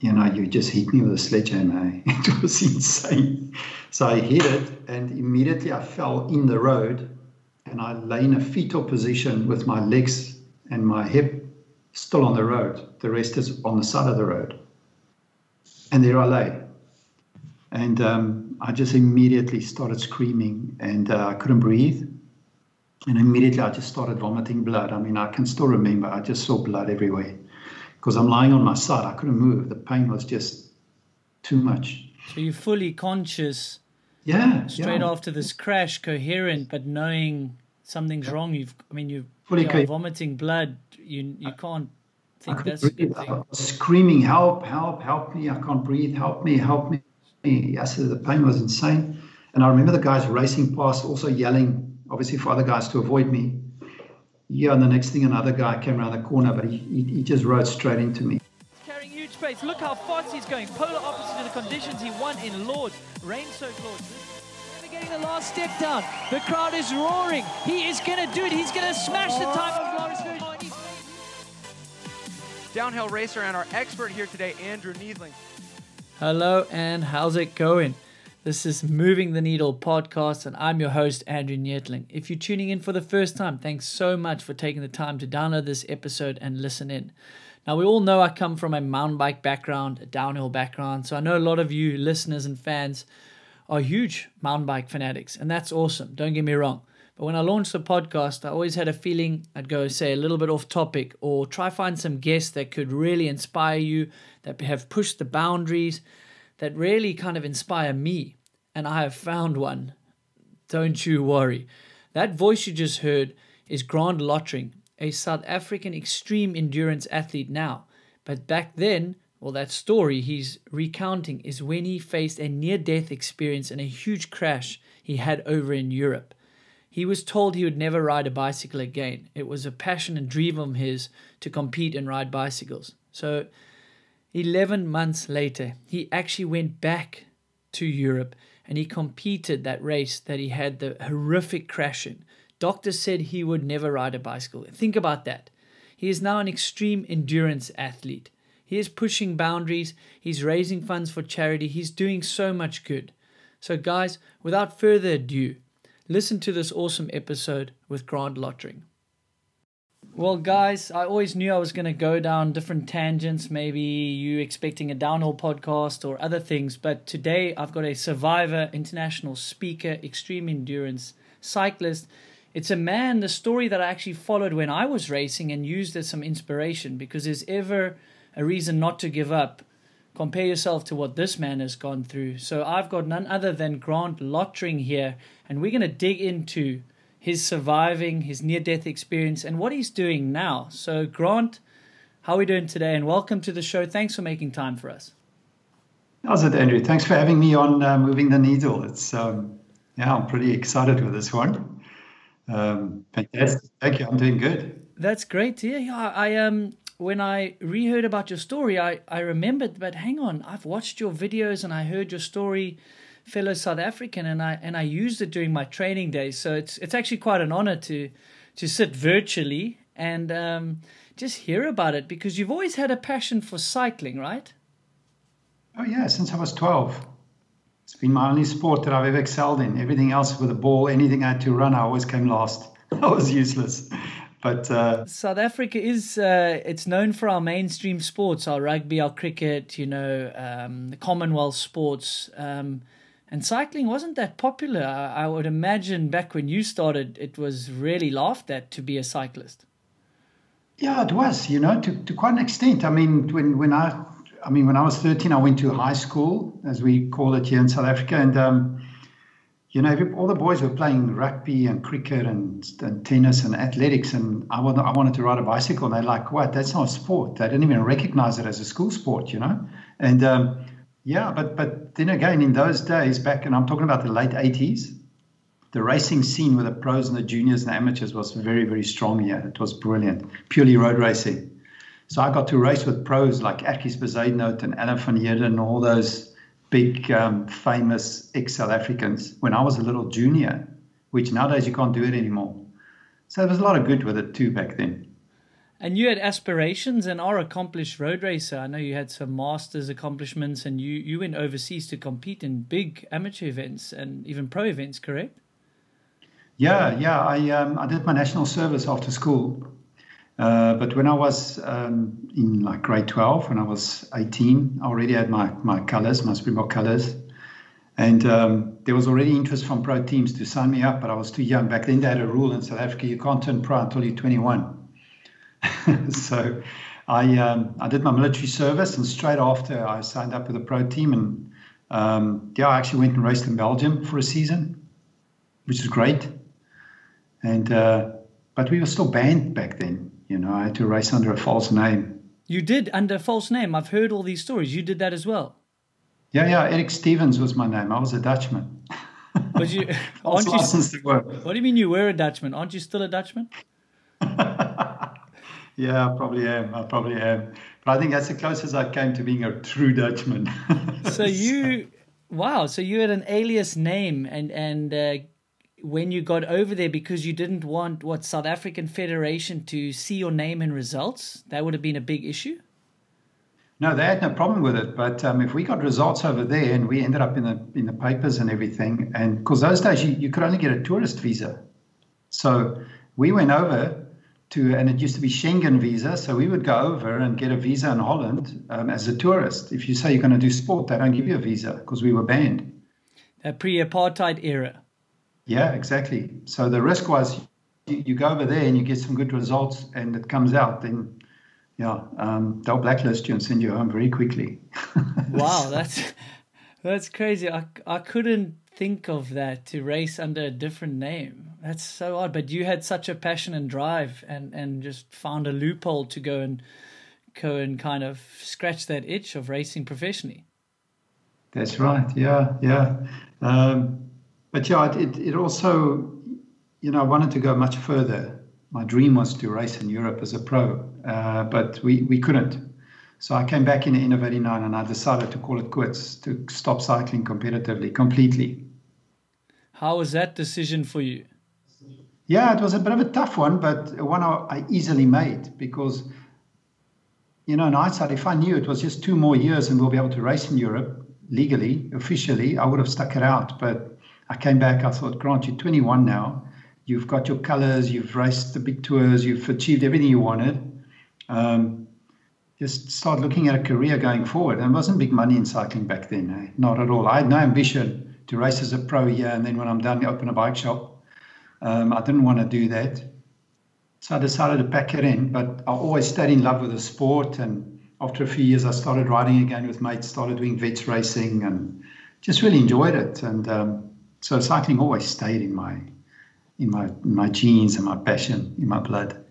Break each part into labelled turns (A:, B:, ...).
A: you know, you just hit me with a sledgehammer. It was insane. So I hit it, and immediately I fell in the road, and I lay in a fetal position with my legs and my hip still on the road. The rest is on the side of the road. And there I lay. And um, I just immediately started screaming, and uh, I couldn't breathe. And immediately I just started vomiting blood. I mean, I can still remember, I just saw blood everywhere because I'm lying on my side. I couldn't move. The pain was just too much.
B: So you're fully conscious.
A: Yeah.
B: Straight
A: yeah.
B: after this crash, coherent, but knowing something's wrong. You've, I mean, you fully you vomiting blood. You you can't think that's a good thing.
A: screaming, help, help, help me! I can't breathe. Help me, help me! Yes, the pain was insane. And I remember the guys racing past, also yelling, obviously for other guys to avoid me. Yeah, and the next thing, another guy came around the corner, but he, he, he just rode straight into me.
C: He's Carrying huge pace. Look how fast he's going. Polar opposite to the conditions he won in Lourdes, rain-soaked Lourdes. Getting the last step down. The crowd is roaring. He is going to do it. He's going to smash the time of Loris
D: Downhill racer and our expert here today, Andrew Neethling.
B: Hello, and how's it going? This is Moving the Needle podcast, and I'm your host, Andrew Neethling. If you're tuning in for the first time, thanks so much for taking the time to download this episode and listen in. Now, we all know I come from a mountain bike background, a downhill background, so I know a lot of you listeners and fans are huge mountain bike fanatics, and that's awesome. Don't get me wrong. But when I launched the podcast, I always had a feeling I'd go say a little bit off topic or try find some guests that could really inspire you, that have pushed the boundaries, that really kind of inspire me. And I have found one. Don't you worry. That voice you just heard is Grant Lottering, a South African extreme endurance athlete now. But back then, well, that story he's recounting is when he faced a near death experience in a huge crash he had over in Europe. He was told he would never ride a bicycle again. It was a passion and dream of his to compete and ride bicycles. So 11 months later, he actually went back to Europe and he competed that race that he had the horrific crash in. Doctors said he would never ride a bicycle. Think about that. He is now an extreme endurance athlete. He is pushing boundaries, he's raising funds for charity, he's doing so much good. So, guys, without further ado, listen to this awesome episode with Grant Lottering. Well, guys, I always knew I was going to go down different tangents. Maybe you expecting a downhill podcast or other things, but today I've got a survivor, international speaker, extreme endurance cyclist. It's a man, the story that I actually followed when I was racing and used as some inspiration because there's ever a reason not to give up. Compare yourself to what this man has gone through. So I've got none other than Grant Lottering here, and we're going to dig into his surviving, his near death experience, and what he's doing now. So, Grant, how are we doing today? And welcome to the show. Thanks for making time for us.
A: How's it, Andrew? Thanks for having me on uh, Moving the Needle. It's, um, yeah, I'm pretty excited with this one. Um, fantastic. Thank you. I'm doing good.
B: That's great to hear. Yeah, I um, when I reheard about your story, I, I remembered, but hang on, I've watched your videos and I heard your story fellow South African, and I and I used it during my training days. So it's it's actually quite an honor to to sit virtually and um, just hear about it because you've always had a passion for cycling, right?
A: Oh yeah, since I was twelve. It's been my only sport that I've ever excelled in. Everything else with a ball, anything I had to run, I always came last. I was useless. But uh,
B: South Africa is uh, it's known for our mainstream sports, our rugby, our cricket, you know, um, the Commonwealth sports. Um, and cycling wasn't that popular. I would imagine back when you started, it was really laughed at to be a cyclist.
A: Yeah, it was. You know, to, to quite an extent. I mean, when when I, I mean, when I was thirteen, I went to high school, as we call it here in South Africa, and um, you know, all the boys were playing rugby and cricket and, and tennis and athletics, and I wanted I wanted to ride a bicycle, and they're like, "What? That's not a sport." They didn't even recognize it as a school sport, you know, and um, yeah, but but then again, in those days, back and I'm talking about the late '80s, the racing scene with the pros and the juniors and the amateurs was very very strong here. It was brilliant, purely road racing. So I got to race with pros like Erkies Bezuidenhout and Alan van Heerden and all those big um, famous ex-South Africans when I was a little junior, which nowadays you can't do it anymore. So there was a lot of good with it too back then.
B: And you had aspirations and are accomplished road racer. I know you had some masters accomplishments, and you you went overseas to compete in big amateur events and even pro events. Correct?
A: Yeah, yeah. I um, I did my national service after school, uh, but when I was um, in like grade twelve, when I was eighteen, I already had my my colours, my Springbok colours, and um, there was already interest from pro teams to sign me up, but I was too young. Back then, they had a rule in South Africa: you can't turn pro until you're twenty one. so I um, I did my military service, and straight after I signed up with a pro team, and um, yeah, I actually went and raced in Belgium for a season, which is great. And uh, but we were still banned back then. You know, I had to race under a false name.
B: You did under a false name. I've heard all these stories. You did that as well.
A: Yeah, yeah. Eric Stevens was my name. I was a Dutchman.
B: Was you? aren't you? What do you mean you were a Dutchman? Aren't you still a Dutchman?
A: Yeah, I probably am. I probably am. But I think that's the closest I came to being a true Dutchman.
B: so you, wow. So you had an alias name, and and uh, when you got over there, because you didn't want what South African Federation to see your name and results, that would have been a big issue.
A: No, they had no problem with it. But um, if we got results over there and we ended up in the in the papers and everything, and because those days you, you could only get a tourist visa, so we went over to, and it used to be Schengen visa. So we would go over and get a visa in Holland um, as a tourist. If you say you're going to do sport, they don't give you a visa because we were banned.
B: A pre-apartheid era.
A: Yeah, exactly. So the risk was you, you, go over there and you get some good results, and it comes out, then yeah, um, they'll blacklist you and send you home very quickly.
B: wow, that's that's crazy. I I couldn't think of that to race under a different name. That's so odd. But you had such a passion and drive, and and just found a loophole to go and go and kind of scratch that itch of racing professionally.
A: That's right. Yeah, yeah. Um, but yeah, it it also, you know, I wanted to go much further. My dream was to race in Europe as a pro, uh, but we we couldn't. So I came back in the end of 89 and I decided to call it quits, to stop cycling competitively, completely.
B: How was that decision for you?
A: Yeah, it was a bit of a tough one, but one I easily made because, you know, in hindsight, if I knew it was just two more years and we'll be able to race in Europe legally, officially, I would have stuck it out. But I came back, I thought, Grant, you're 21 now. You've got your colors, you've raced the big tours, you've achieved everything you wanted. Um, just start looking at a career going forward. And it wasn't big money in cycling back then, eh? not at all. I had no ambition to race as a pro here and then when I'm done, open a bike shop um, I didn't want to do that. So I decided to pack it in, but I always stayed in love with the sport. And after a few years, I started riding again with mates, started doing vets racing, and just really enjoyed it. And um, so cycling always stayed in my in my in my genes and my passion in my blood.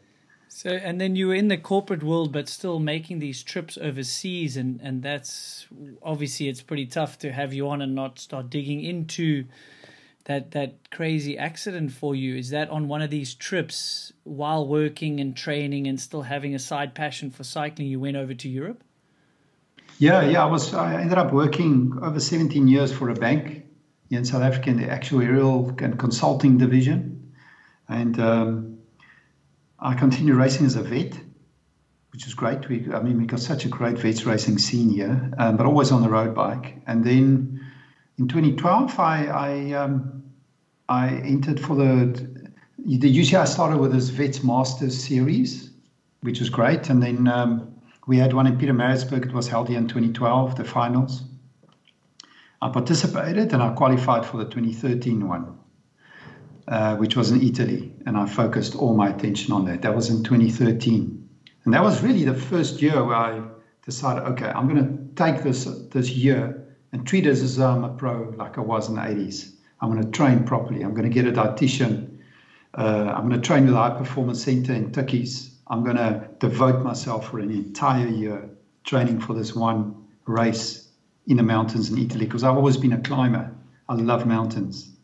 B: So, and then you were in the corporate world, but still making these trips overseas, and and that's obviously it's pretty tough to have you on and not start digging into that that crazy accident for you. Is that on one of these trips while working and training and still having a side passion for cycling you went over to Europe?
A: Yeah yeah I was I ended up working over 17 years for a bank in South Africa in the actuarial and consulting division. And um, I continue racing as a vet which is great we I mean we got such a great vets racing scene here um, but always on the road bike and then in 2012, I I, um, I entered for the the UCI started with this Vets Masters series, which was great, and then um, we had one in Pietermaritzburg. It was held here in 2012, the finals. I participated and I qualified for the 2013 one, uh, which was in Italy, and I focused all my attention on that. That was in 2013, and that was really the first year where I decided, okay, I'm going to take this this year and treat it as I'm a pro like I was in the 80s. I'm going to train properly. I'm going to get a dietitian. Uh, I'm going to train with the High Performance Center in Tukkies. I'm going to devote myself for an entire year training for this one race in the mountains in Italy because I've always been a climber. I love mountains.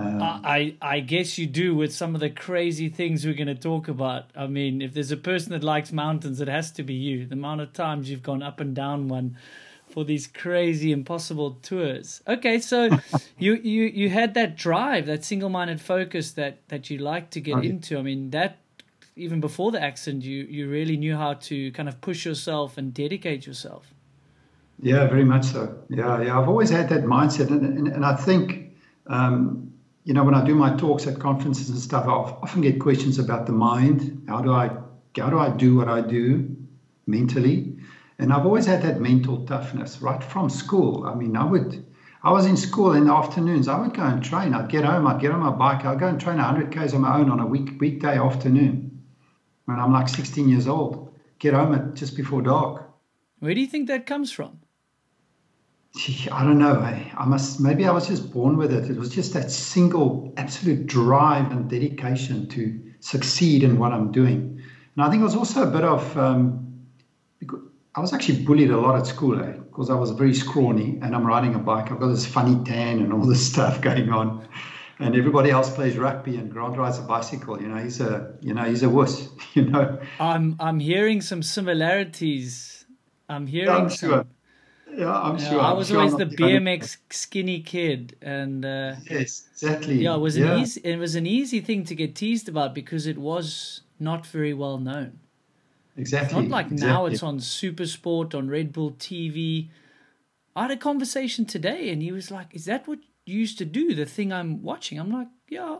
B: Um, I I guess you do with some of the crazy things we're going to talk about. I mean, if there's a person that likes mountains, it has to be you. The amount of times you've gone up and down one for these crazy impossible tours. Okay, so you you you had that drive, that single-minded focus that that you like to get into. I mean, that even before the accident, you you really knew how to kind of push yourself and dedicate yourself.
A: Yeah, very much so. Yeah, yeah. I've always had that mindset, and and, and I think, um, you know, when I do my talks at conferences and stuff, I often get questions about the mind. How do I how do I do what I do mentally? And I've always had that mental toughness right from school. I mean, I would. I was in school in the afternoons. I would go and train. I'd get home. I'd get on my bike. I'd go and train 100 k's on my own on a week weekday afternoon when I'm like 16 years old. Get home at just before dark.
B: Where do you think that comes from?
A: I don't know. I, I must maybe I was just born with it. It was just that single absolute drive and dedication to succeed in what I'm doing. And I think it was also a bit of um, I was actually bullied a lot at school, eh? Because I was very scrawny and I'm riding a bike. I've got this funny tan and all this stuff going on. And everybody else plays rugby and Grant rides a bicycle. You know, he's a you know, he's a wuss, you know.
B: I'm I'm hearing some similarities. I'm hearing
A: I'm
B: some
A: sure. Yeah, I'm
B: Yeah,
A: sure.
B: I was
A: sure
B: always
A: I'm
B: the BMX skinny kid, and uh,
A: Yes, exactly.
B: yeah, it was
A: Yeah.
B: an easy. It was an easy thing to get teased about because it was not very well known. It's
A: Exactly.
B: not like now it's on Supersport on Red Bull TV. I had a conversation today, and he was like, "Is that what you used to do? The thing I'm watching?" I'm like, "Yeah."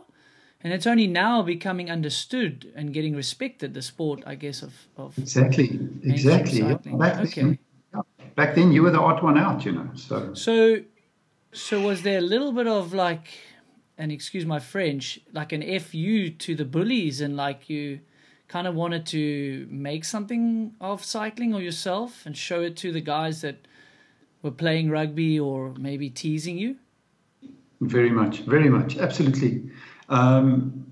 B: And it's only now becoming understood and getting respected. The sport, I guess, of of
A: Exactly. Exactly. Yeah.
B: Okay.
A: Back then, you were the odd one out, you know. So
B: So, so was there a little bit of like, and excuse my French, like an fu to the bullies, and like you kind of wanted to make something of cycling or yourself and show it to the guys that were playing rugby or maybe teasing you?
A: very much, very much, absolutely. Um,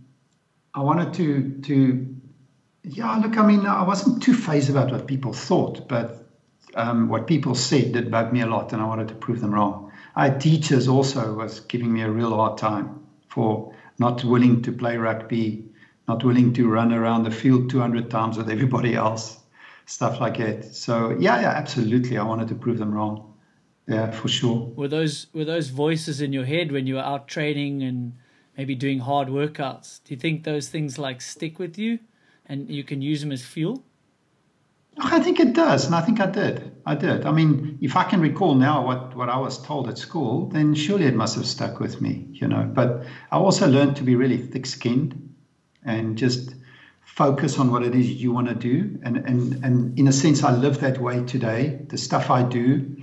A: I wanted to to yeah. Look, I mean, I wasn't too phased about what people thought, but um, what people said did bug me a lot, and I wanted to prove them wrong. I had teachers also was giving me a real hard time for not willing to play rugby, not willing to run around the field 200 times with everybody else, stuff like that. So yeah, yeah, absolutely. I wanted to prove them wrong. Yeah, for sure.
B: Were those were those voices in your head when you were out training and maybe doing hard workouts? Do you think those things like stick with you, and you can use them as fuel?
A: I think it does, and I think I did. I did. I mean, if I can recall now what, what I was told at school, then surely it must have stuck with me, you know. But I also learned to be really thick skinned and just focus on what it is you want to do. And, and, and in a sense, I live that way today. The stuff I do,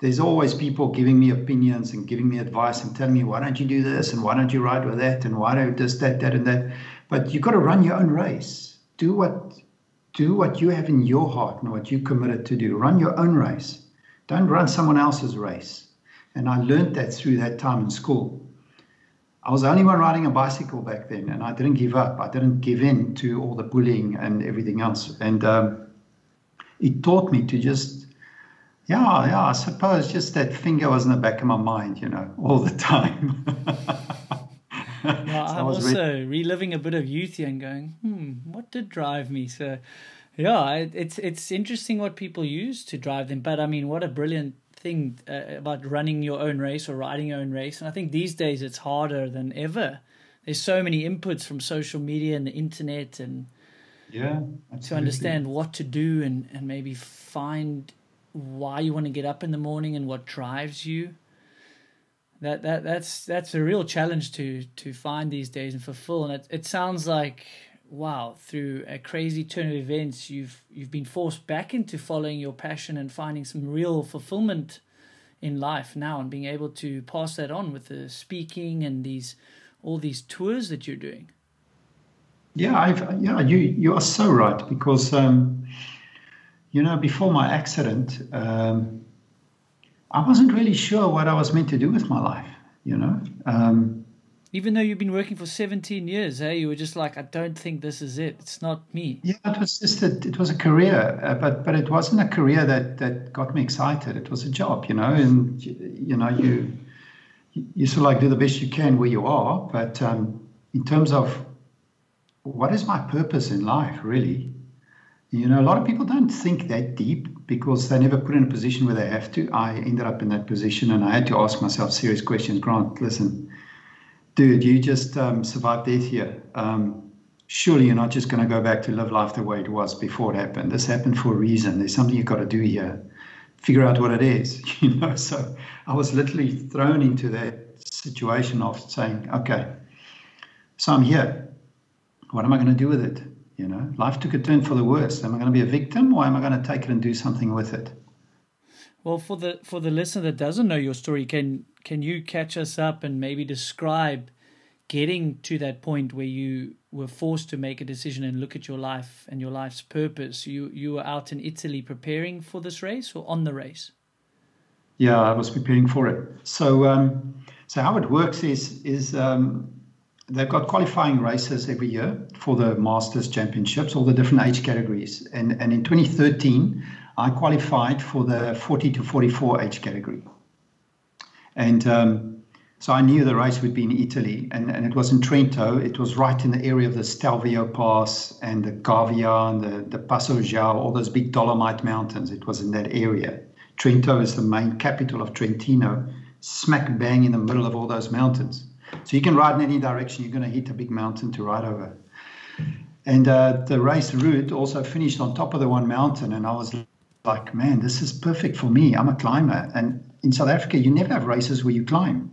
A: there's always people giving me opinions and giving me advice and telling me, why don't you do this? And why don't you ride with that? And why don't you this, that, that, and that? But you've got to run your own race. Do what do what you have in your heart and what you committed to do. Run your own race. Don't run someone else's race. And I learned that through that time in school. I was the only one riding a bicycle back then, and I didn't give up. I didn't give in to all the bullying and everything else. And um, it taught me to just, yeah, yeah, I suppose just that finger was in the back of my mind, you know, all the time.
B: I'm also reliving a bit of youth here and going, hmm, what did drive me? So, yeah, it, it's it's interesting what people use to drive them. But I mean, what a brilliant thing uh, about running your own race or riding your own race. And I think these days it's harder than ever. There's so many inputs from social media and the internet, and
A: yeah,
B: to understand what to do and and maybe find why you want to get up in the morning and what drives you that that that's that's a real challenge to to find these days and fulfill. And it, it sounds like wow through a crazy turn of events you've you've been forced back into following your passion and finding some real fulfillment in life now and being able to pass that on with the speaking and these all these tours that you're doing.
A: Yeah, I've, yeah, you you are so right because um, you know before my accident, um, I wasn't really sure what I was meant to do with my life. You know, um,
B: even though you've been working for 17 years hey you were just like i don't think this is it it's not me
A: yeah, it was just that it was a career, uh, but but it wasn't a career that that got me excited. It was a job, you know, and you, you know you you sort of like do the best you can where you are, but um, in terms of what is my purpose in life, really? You know, a lot of people don't think that deep because they never put in a position where they have to. I ended up in that position and I had to ask myself serious questions. Grant, listen, dude, you just um, survived death here. Um, surely you're not just going to go back to live life the way it was before it happened. This happened for a reason. There's something you've got to do here. Figure out what it is, you know. So I was literally thrown into that situation of saying, okay, so I'm here. What am I going to do with it? You know, life took a turn for the worse. Am I going to be a victim or am I going to take it and do something with it?
B: Well, for the for the listener that doesn't know your story, can can you catch us up and maybe describe getting to that point where you were forced to make a decision and look at your life and your life's purpose. You you were out in Italy preparing for this race or on the race?
A: Yeah, I was preparing for it. So um, so how it works is is um, they've got qualifying races every year for the Masters Championships, all the different age categories. And and in 2013, I qualified for the 40 to 44 age category. And um, so I knew the race would be in Italy, and, and it was in Trento. It was right in the area of the Stelvio Pass and the Gavia and the, the Passo Giau, all those big Dolomite mountains. It was in that area. Trento is the main capital of Trentino, smack bang in the middle of all those mountains. So you can ride in any direction. You're going to hit a big mountain to ride over. And uh, the race route also finished on top of the one mountain, and I was like, man, this is perfect for me. I'm a climber, and in South Africa, you never have races where you climb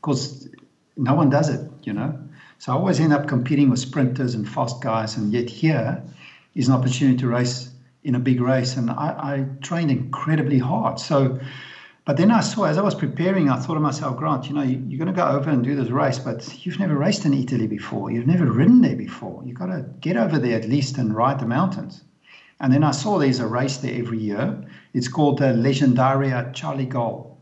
A: because no one does it, you know. So I always end up competing with sprinters and fast guys, and yet here is an opportunity to race in a big race, and I, I trained incredibly hard. So, but then I saw as I was preparing, I thought to myself, Grant, you know, you, you're going to go over and do this race, but you've never raced in Italy before. You've never ridden there before. You've got to get over there at least and ride the mountains. And then I saw there's a race there every year. It's called the Leggendaria Charly Gaul.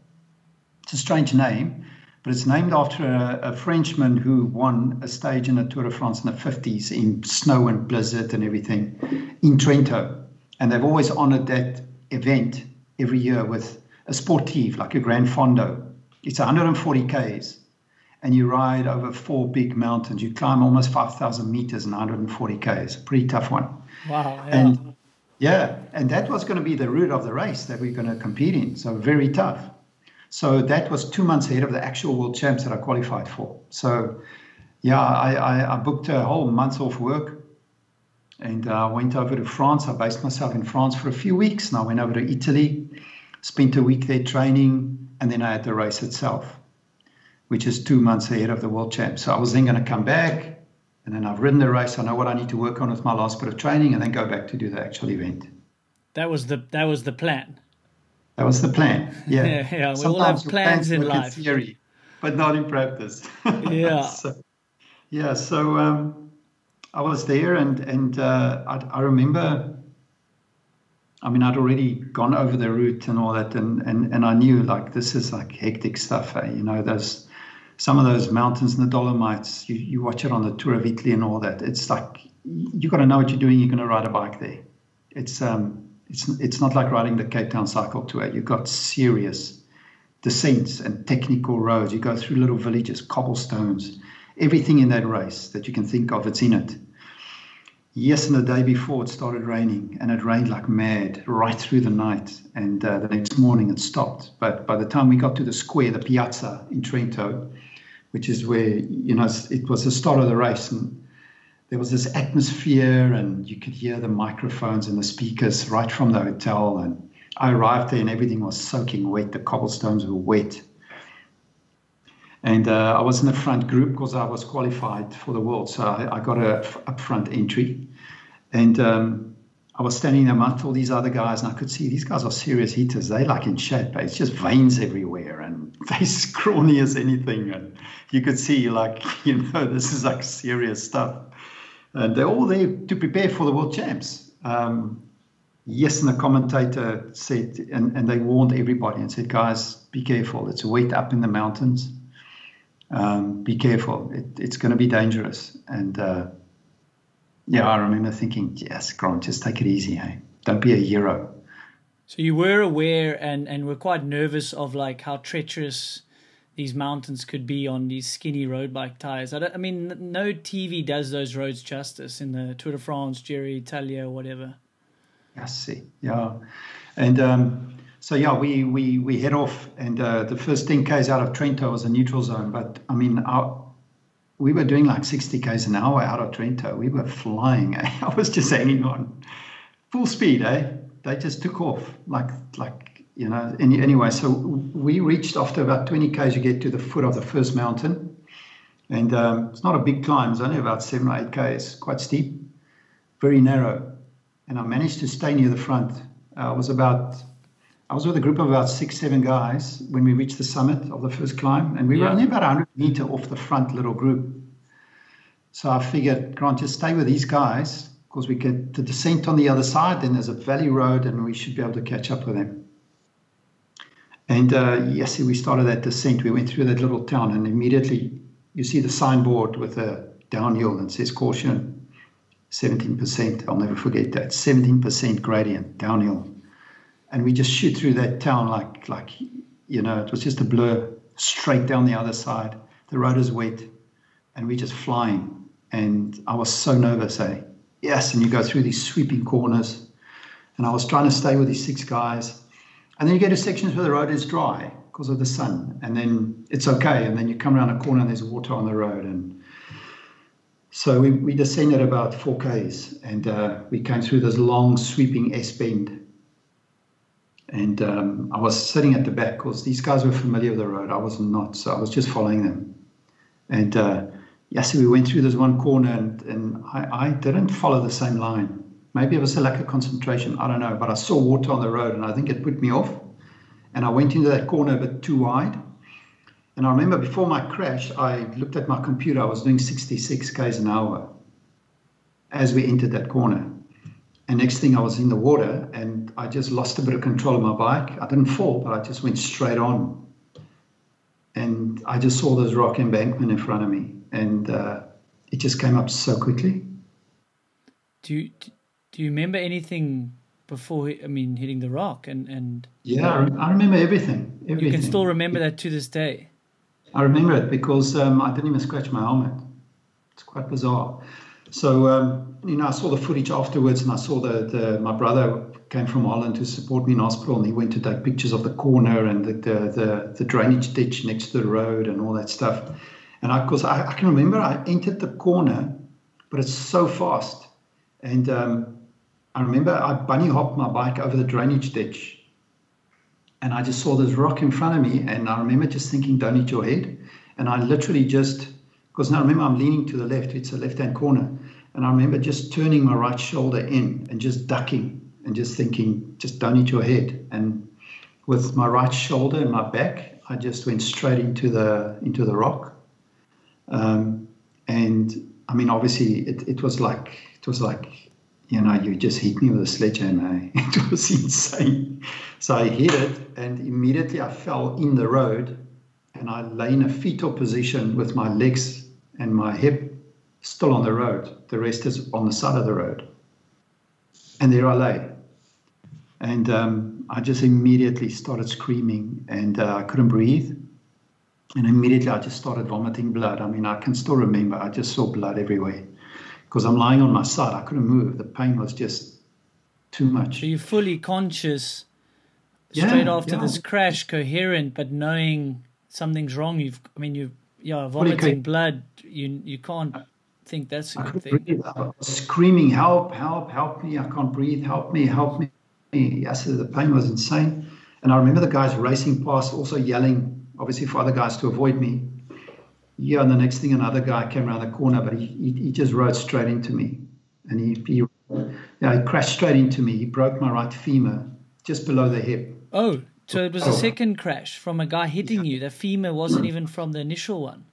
A: It's a strange name, but it's named after a, a, Frenchman who won a stage in the Tour de France in the 50s in snow and blizzard and everything in Trento. And they've always honored that event every year with a sportive, like a Grand Fondo. It's 140 Ks, and you ride over four big mountains. You climb almost 5,000 meters in 140 Ks. Pretty tough one.
B: Wow.
A: Yeah. And yeah, and that was going to be the route of the race that we're going to compete in. So very tough. So that was two months ahead of the actual world champs that I qualified for. So yeah, I, I, I booked a whole month off work and I uh, went over to France. I based myself in France for a few weeks and I went over to Italy, spent a week there training, and then I had the race itself, which is two months ahead of the world champs. So I was then going to come back and then I've ridden the race. I know what I need to work on with my last bit of training and then go back to do the actual event.
B: That was the that was the plan.
A: That was the plan. Yeah.
B: yeah, yeah. We all have plans, plans in life.
A: In theory, but not in practice.
B: yeah.
A: so, yeah. So um, I was there, and and uh, I, I, remember. I mean, I'd already gone over the route and all that, and and, and I knew like this is like hectic stuff. Eh? You know, there's some of those mountains in the Dolomites. You you watch it on the Tour of Italy and all that. It's like you got to know what you're doing. You're going to ride a bike there. It's um it's it's not like riding the Cape Town cycle tour. You've got serious descents and technical roads. You go through little villages, cobblestones, everything in that race that you can think of, it's in it. Yes, and the day before it started raining, and it rained like mad right through the night. And uh, the next morning it stopped. But by the time we got to the square, the piazza in Trento, which is where you know it was the start of the race, and there was this atmosphere and you could hear the microphones and the speakers right from the hotel and i arrived there and everything was soaking wet the cobblestones were wet and uh, i was in the front group because i was qualified for the world so i, I got a f- upfront entry and um, i was standing amongst all these other guys and i could see these guys are serious hitters they like in shape but it's just veins everywhere and they scrawny as anything and you could see like you know this is like serious stuff and they're all there to prepare for the world champs. Um, yes, and the commentator said, and, and they warned everybody and said, guys, be careful. It's a wet up in the mountains. Um, be careful. It, it's going to be dangerous. And uh, yeah, I remember thinking, yes, Grant, just take it easy. Hey? Don't be a hero.
B: So you were aware and, and were quite nervous of like how treacherous these mountains could be on these skinny road bike tires. I, I, mean, no TV does those roads justice in the Tour de France, Giro Italia, whatever.
A: I see. Yeah, and um, so yeah, we we we head off, and uh, the first 10 k's out of Trento was a neutral zone. But I mean, our, we were doing like 60 k's an hour out of Trento. We were flying. Eh? I was just hanging on, full speed. Eh? They just took off like like you know. Any, anyway, so we reached after about 20 k's. You get to the foot of the first mountain, and um, it's not a big climb. It's only about seven or eight k's. Quite steep, very narrow, and I managed to stay near the front. Uh, I was about I was with a group of about six, seven guys when we reached the summit of the first climb, and we yeah. were only about 100 meter off the front little group. So I figured, Grant, just stay with these guys because we get the descent on the other side, then there's a valley road, and we should be able to catch up with them. And uh, yes, we started that descent. We went through that little town, and immediately you see the signboard with a downhill and says caution 17%. I'll never forget that 17% gradient downhill and we just shoot through that town like like you know it was just a blur straight down the other side. The road is wet and we're just flying. And i was so nervous eh? Yes and you go through these sweeping corners. And i was trying to stay with these six guys. And then you get to sections where the road is dry because of the sun. And then it's okay. And then you come around a corner and there's water on the road. And so we, we descended about 4Ks and uh, we came through this long sweeping S bend and um, I was sitting at the back because these guys were familiar with the road. I was not, so I was just following them. And uh, yeah, so we went through this one corner, and, and I, I didn't follow the same line. Maybe it was a lack of concentration. I don't know, but I saw water on the road, and I think it put me off. And I went into that corner a bit too wide. And I remember before my crash, I looked at my computer. I was doing 66 k's an hour as we entered that corner. And next thing I was in the water and I just lost a bit of control of my bike. I didn't fall, but I just went straight on. And I just saw this rock embankment in front of me and uh, it just came up so quickly.
B: Do you, do you remember anything before, I mean, hitting the rock and, and
A: yeah, I remember everything, everything.
B: You can still remember that to this day.
A: I remember it because um, I didn't even scratch my helmet. It's quite bizarre. So um, you know, I saw the footage afterwards, and I saw the my brother came from Holland to support me in hospital, and he went to take pictures of the corner and the the, the, the drainage ditch next to the road and all that stuff. And of course, I, I, can remember I entered the corner, but it's so fast, and um, I remember I bunny hopped my bike over the drainage ditch, and I just saw this rock in front of me, and I remember just thinking, "Don't hit your head," and I literally just because now remember I'm leaning to the left, it's a left hand corner. And I remember just turning my right shoulder in and just ducking and just thinking, just don't hit your head. And with my right shoulder and my back, I just went straight into the into the rock. Um, and I mean, obviously, it, it was like it was like you know, you just hit me with a sledgehammer. It was insane. So I hit it, and immediately I fell in the road, and I lay in a fetal position with my legs and my hip still on the road. The rest is on the side of the road. And there I lay. And um, I just immediately started screaming and uh, I couldn't breathe. And immediately I just started vomiting blood. I mean, I can still remember, I just saw blood everywhere because I'm lying on my side. I couldn't move. The pain was just too much.
B: So you're fully conscious straight yeah, after yeah. this crash, coherent, but knowing something's wrong. You've, I mean, you, yeah, vomiting blood. You, you can't think that's a good thing.
A: screaming, help, help, help me. I can't breathe. Help me, help me. Yes, the pain was insane. And I remember the guys racing past, also yelling, obviously for other guys to avoid me. Yeah, and the next thing, another guy came around the corner, but he, he, he just rode straight into me. And he, he, yeah, he crashed straight into me. He broke my right femur just below the hip.
B: Oh, so it was a second crash from a guy hitting you. The femur wasn't even from the initial one.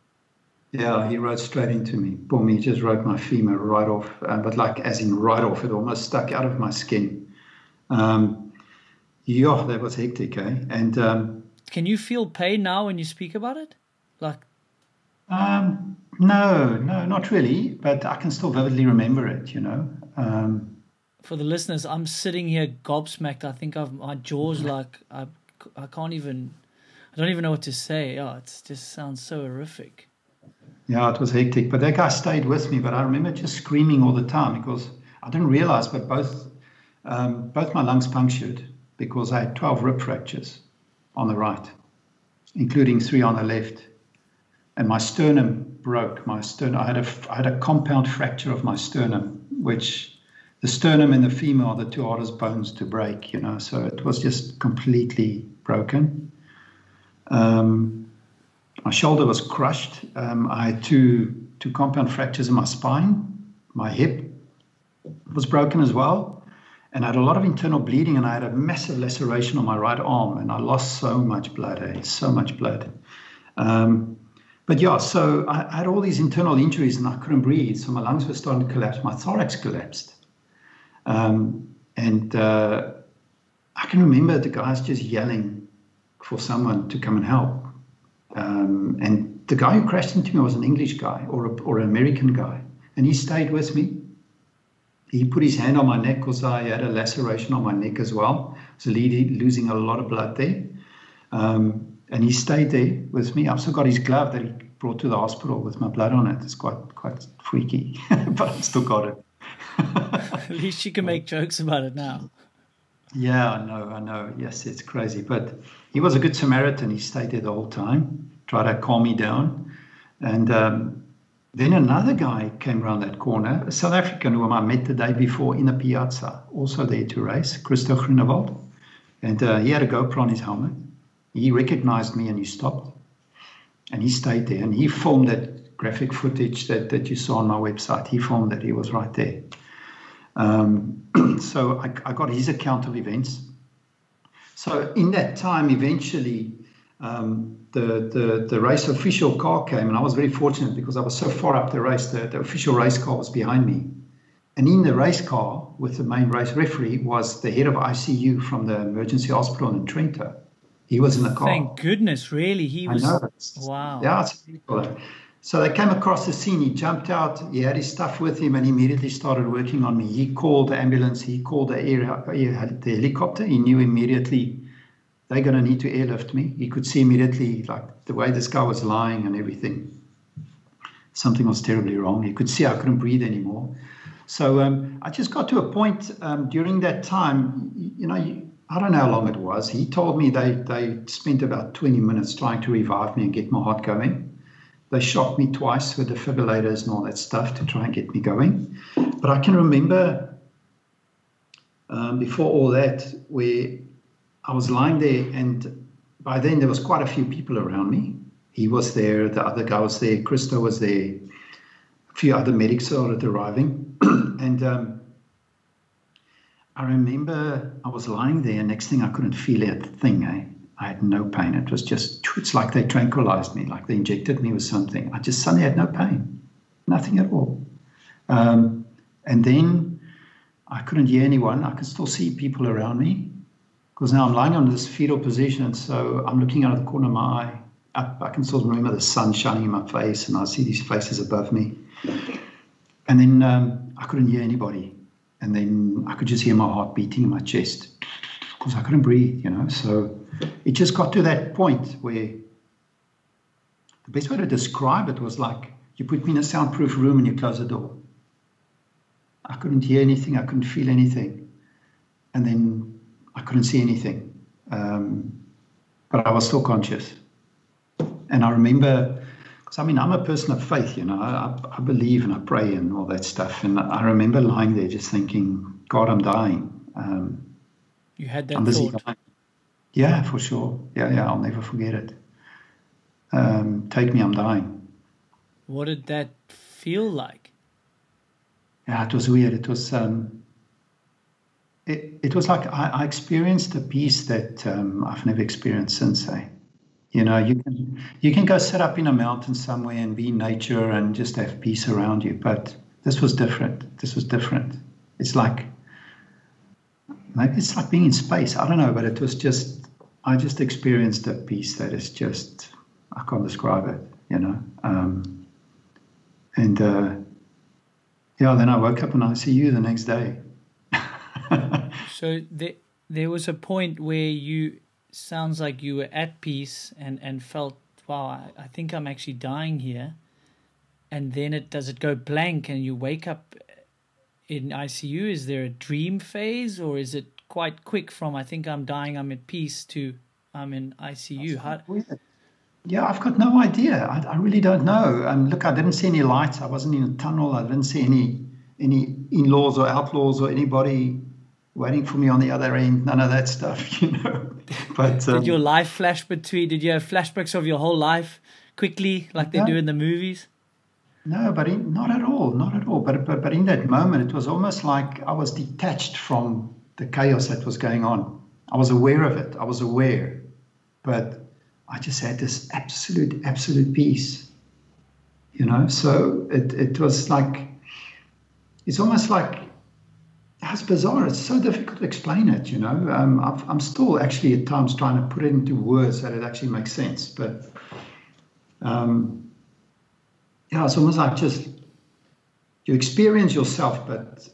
A: Yeah, he rode straight into me. Boom, he just rode my femur right off, uh, but like as in right off, it almost stuck out of my skin. Um, yeah, that was hectic, eh? And um,
B: can you feel pain now when you speak about it? Like,
A: um, no, no, not really, but I can still vividly remember it. You know. Um,
B: For the listeners, I'm sitting here gobsmacked. I think I've my jaws like I, I can't even, I don't even know what to say. Oh, it just sounds so horrific.
A: Yeah, it was hectic. But that guy stayed with me. But I remember just screaming all the time because I didn't realize, but both um, both my lungs punctured because I had 12 rib fractures on the right, including three on the left. and my sternum broke. My sternum, I had a, I had a compound fracture of my sternum, which the sternum in the femur are the two hardest bones to break, you know. So it was just completely broken. Um, my shoulder was crushed. Um, I had two two compound fractures in my spine. My hip was broken as well, and I had a lot of internal bleeding. And I had a massive laceration on my right arm, and I lost so much blood. Eh? So much blood. Um, but yeah, so I, I had all these internal injuries, and I couldn't breathe. So my lungs were starting to collapse. My thorax collapsed. Um, and uh, I can remember the guys just yelling for someone to come and help. Um, and the guy who crashed into me was an English guy or, a, or an American guy. And he stayed with me. He put his hand on my neck because I had a laceration on my neck as well. So losing a lot of blood there. Um, and he stayed there with me. I've still got his glove that he brought to the hospital with my blood on it. It's quite quite freaky, but I've still got it.
B: At least you can make jokes about it now.
A: Yeah, I know, I know. Yes, it's crazy. But he was a good Samaritan. He stayed there the whole time, tried to calm me down. And um, then another guy came around that corner, a South African whom I met the day before in a piazza, also there to race, Christo Groenewald. And uh, he had a GoPro on his helmet. He recognized me and he stopped. And he stayed there and he filmed that graphic footage that, that you saw on my website. He filmed that he was right there. Um, so I, I, got his account of events. So in that time, eventually, um, the, the, the race official car came, and I was very fortunate because I was so far up the race, the, the official race car was behind me. And in the race car with the main race referee was the head of ICU from the emergency hospital in Trento. He was in the car.
B: Thank goodness, really. He was. Wow.
A: Yeah. So they came across the scene. He jumped out. He had his stuff with him, and he immediately started working on me. He called the ambulance. He called the air, the helicopter. He knew immediately they're going to need to airlift me. He could see immediately, like the way this guy was lying and everything. Something was terribly wrong. He could see I couldn't breathe anymore. So um, I just got to a point um, during that time. You know, I don't know how long it was. He told me they they spent about 20 minutes trying to revive me and get my heart going they shocked me twice with defibrillators and all that stuff to try and get me going. But I can remember um, before all that, where I was lying there, and by then there was quite a few people around me. He was there, the other guy was there, Christo was there, a few other medics started arriving. and um, I remember I was lying there, next thing I couldn't feel a thing. Eh? I had no pain. It was just, it's like they tranquilized me, like they injected me with something. I just suddenly had no pain, nothing at all. Um, and then I couldn't hear anyone. I could still see people around me because now I'm lying on this fetal position. And so I'm looking out of the corner of my eye. Up, I can still remember the sun shining in my face, and I see these faces above me. And then um, I couldn't hear anybody. And then I could just hear my heart beating in my chest because I couldn't breathe, you know. So it just got to that point where the best way to describe it was like you put me in a soundproof room and you close the door. I couldn't hear anything, I couldn't feel anything. And then I couldn't see anything. Um, but I was still conscious. And I remember, because I mean, I'm a person of faith, you know, I, I believe and I pray and all that stuff. And I remember lying there just thinking, God, I'm dying. Um,
B: you had that thought.
A: Yeah, for sure. Yeah, yeah, I'll never forget it. Um, take me, I'm dying.
B: What did that feel like?
A: Yeah, it was weird. It was um, it, it was like I, I experienced a peace that um, I've never experienced since. Eh? You know, you can you can go sit up in a mountain somewhere and be nature and just have peace around you, but this was different. This was different. It's like maybe it's like being in space. I don't know, but it was just I just experienced a peace that is just I can't describe it, you know. Um, and uh, yeah, then I woke up in ICU the next day.
B: so there, there was a point where you sounds like you were at peace and and felt wow, I, I think I'm actually dying here. And then it does it go blank and you wake up in ICU? Is there a dream phase or is it quite quick from I think I'm dying, I'm at peace to I'm in ICU? How...
A: Yeah, I've got no idea. I, I really don't know. Um, look, I didn't see any lights. I wasn't in a tunnel. I didn't see any any in-laws or outlaws or anybody waiting for me on the other end. None of that stuff, you know. But
B: um, did your life flash between? Did you have flashbacks of your whole life quickly, like they do in the movies?
A: No, but in, not at all, not at all. But, but but in that moment, it was almost like I was detached from the chaos that was going on. I was aware of it. I was aware, but I just had this absolute, absolute peace. You know, so it, it was like, it's almost like, it's bizarre. It's so difficult to explain it, you know. Um, i am still actually at times trying to put it into words that it actually makes sense. But um, yeah, it's almost like just you experience yourself, but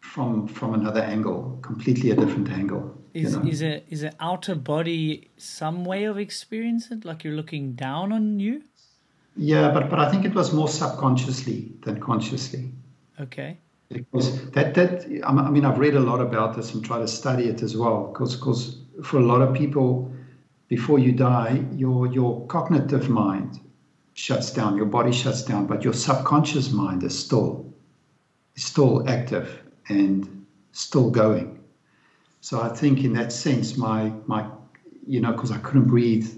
A: from from another angle, completely a different angle.
B: Is you know? is a is an outer body some way of experiencing it, like you're looking down on you?
A: Yeah, but but I think it was more subconsciously than consciously.
B: Okay.
A: Because that that I mean I've read a lot about this and try to study it as well. Because because for a lot of people, before you die, your your cognitive mind shuts down, your body shuts down, but your subconscious mind is still is still active and still going. So I think in that sense, my my you know, because I couldn't breathe,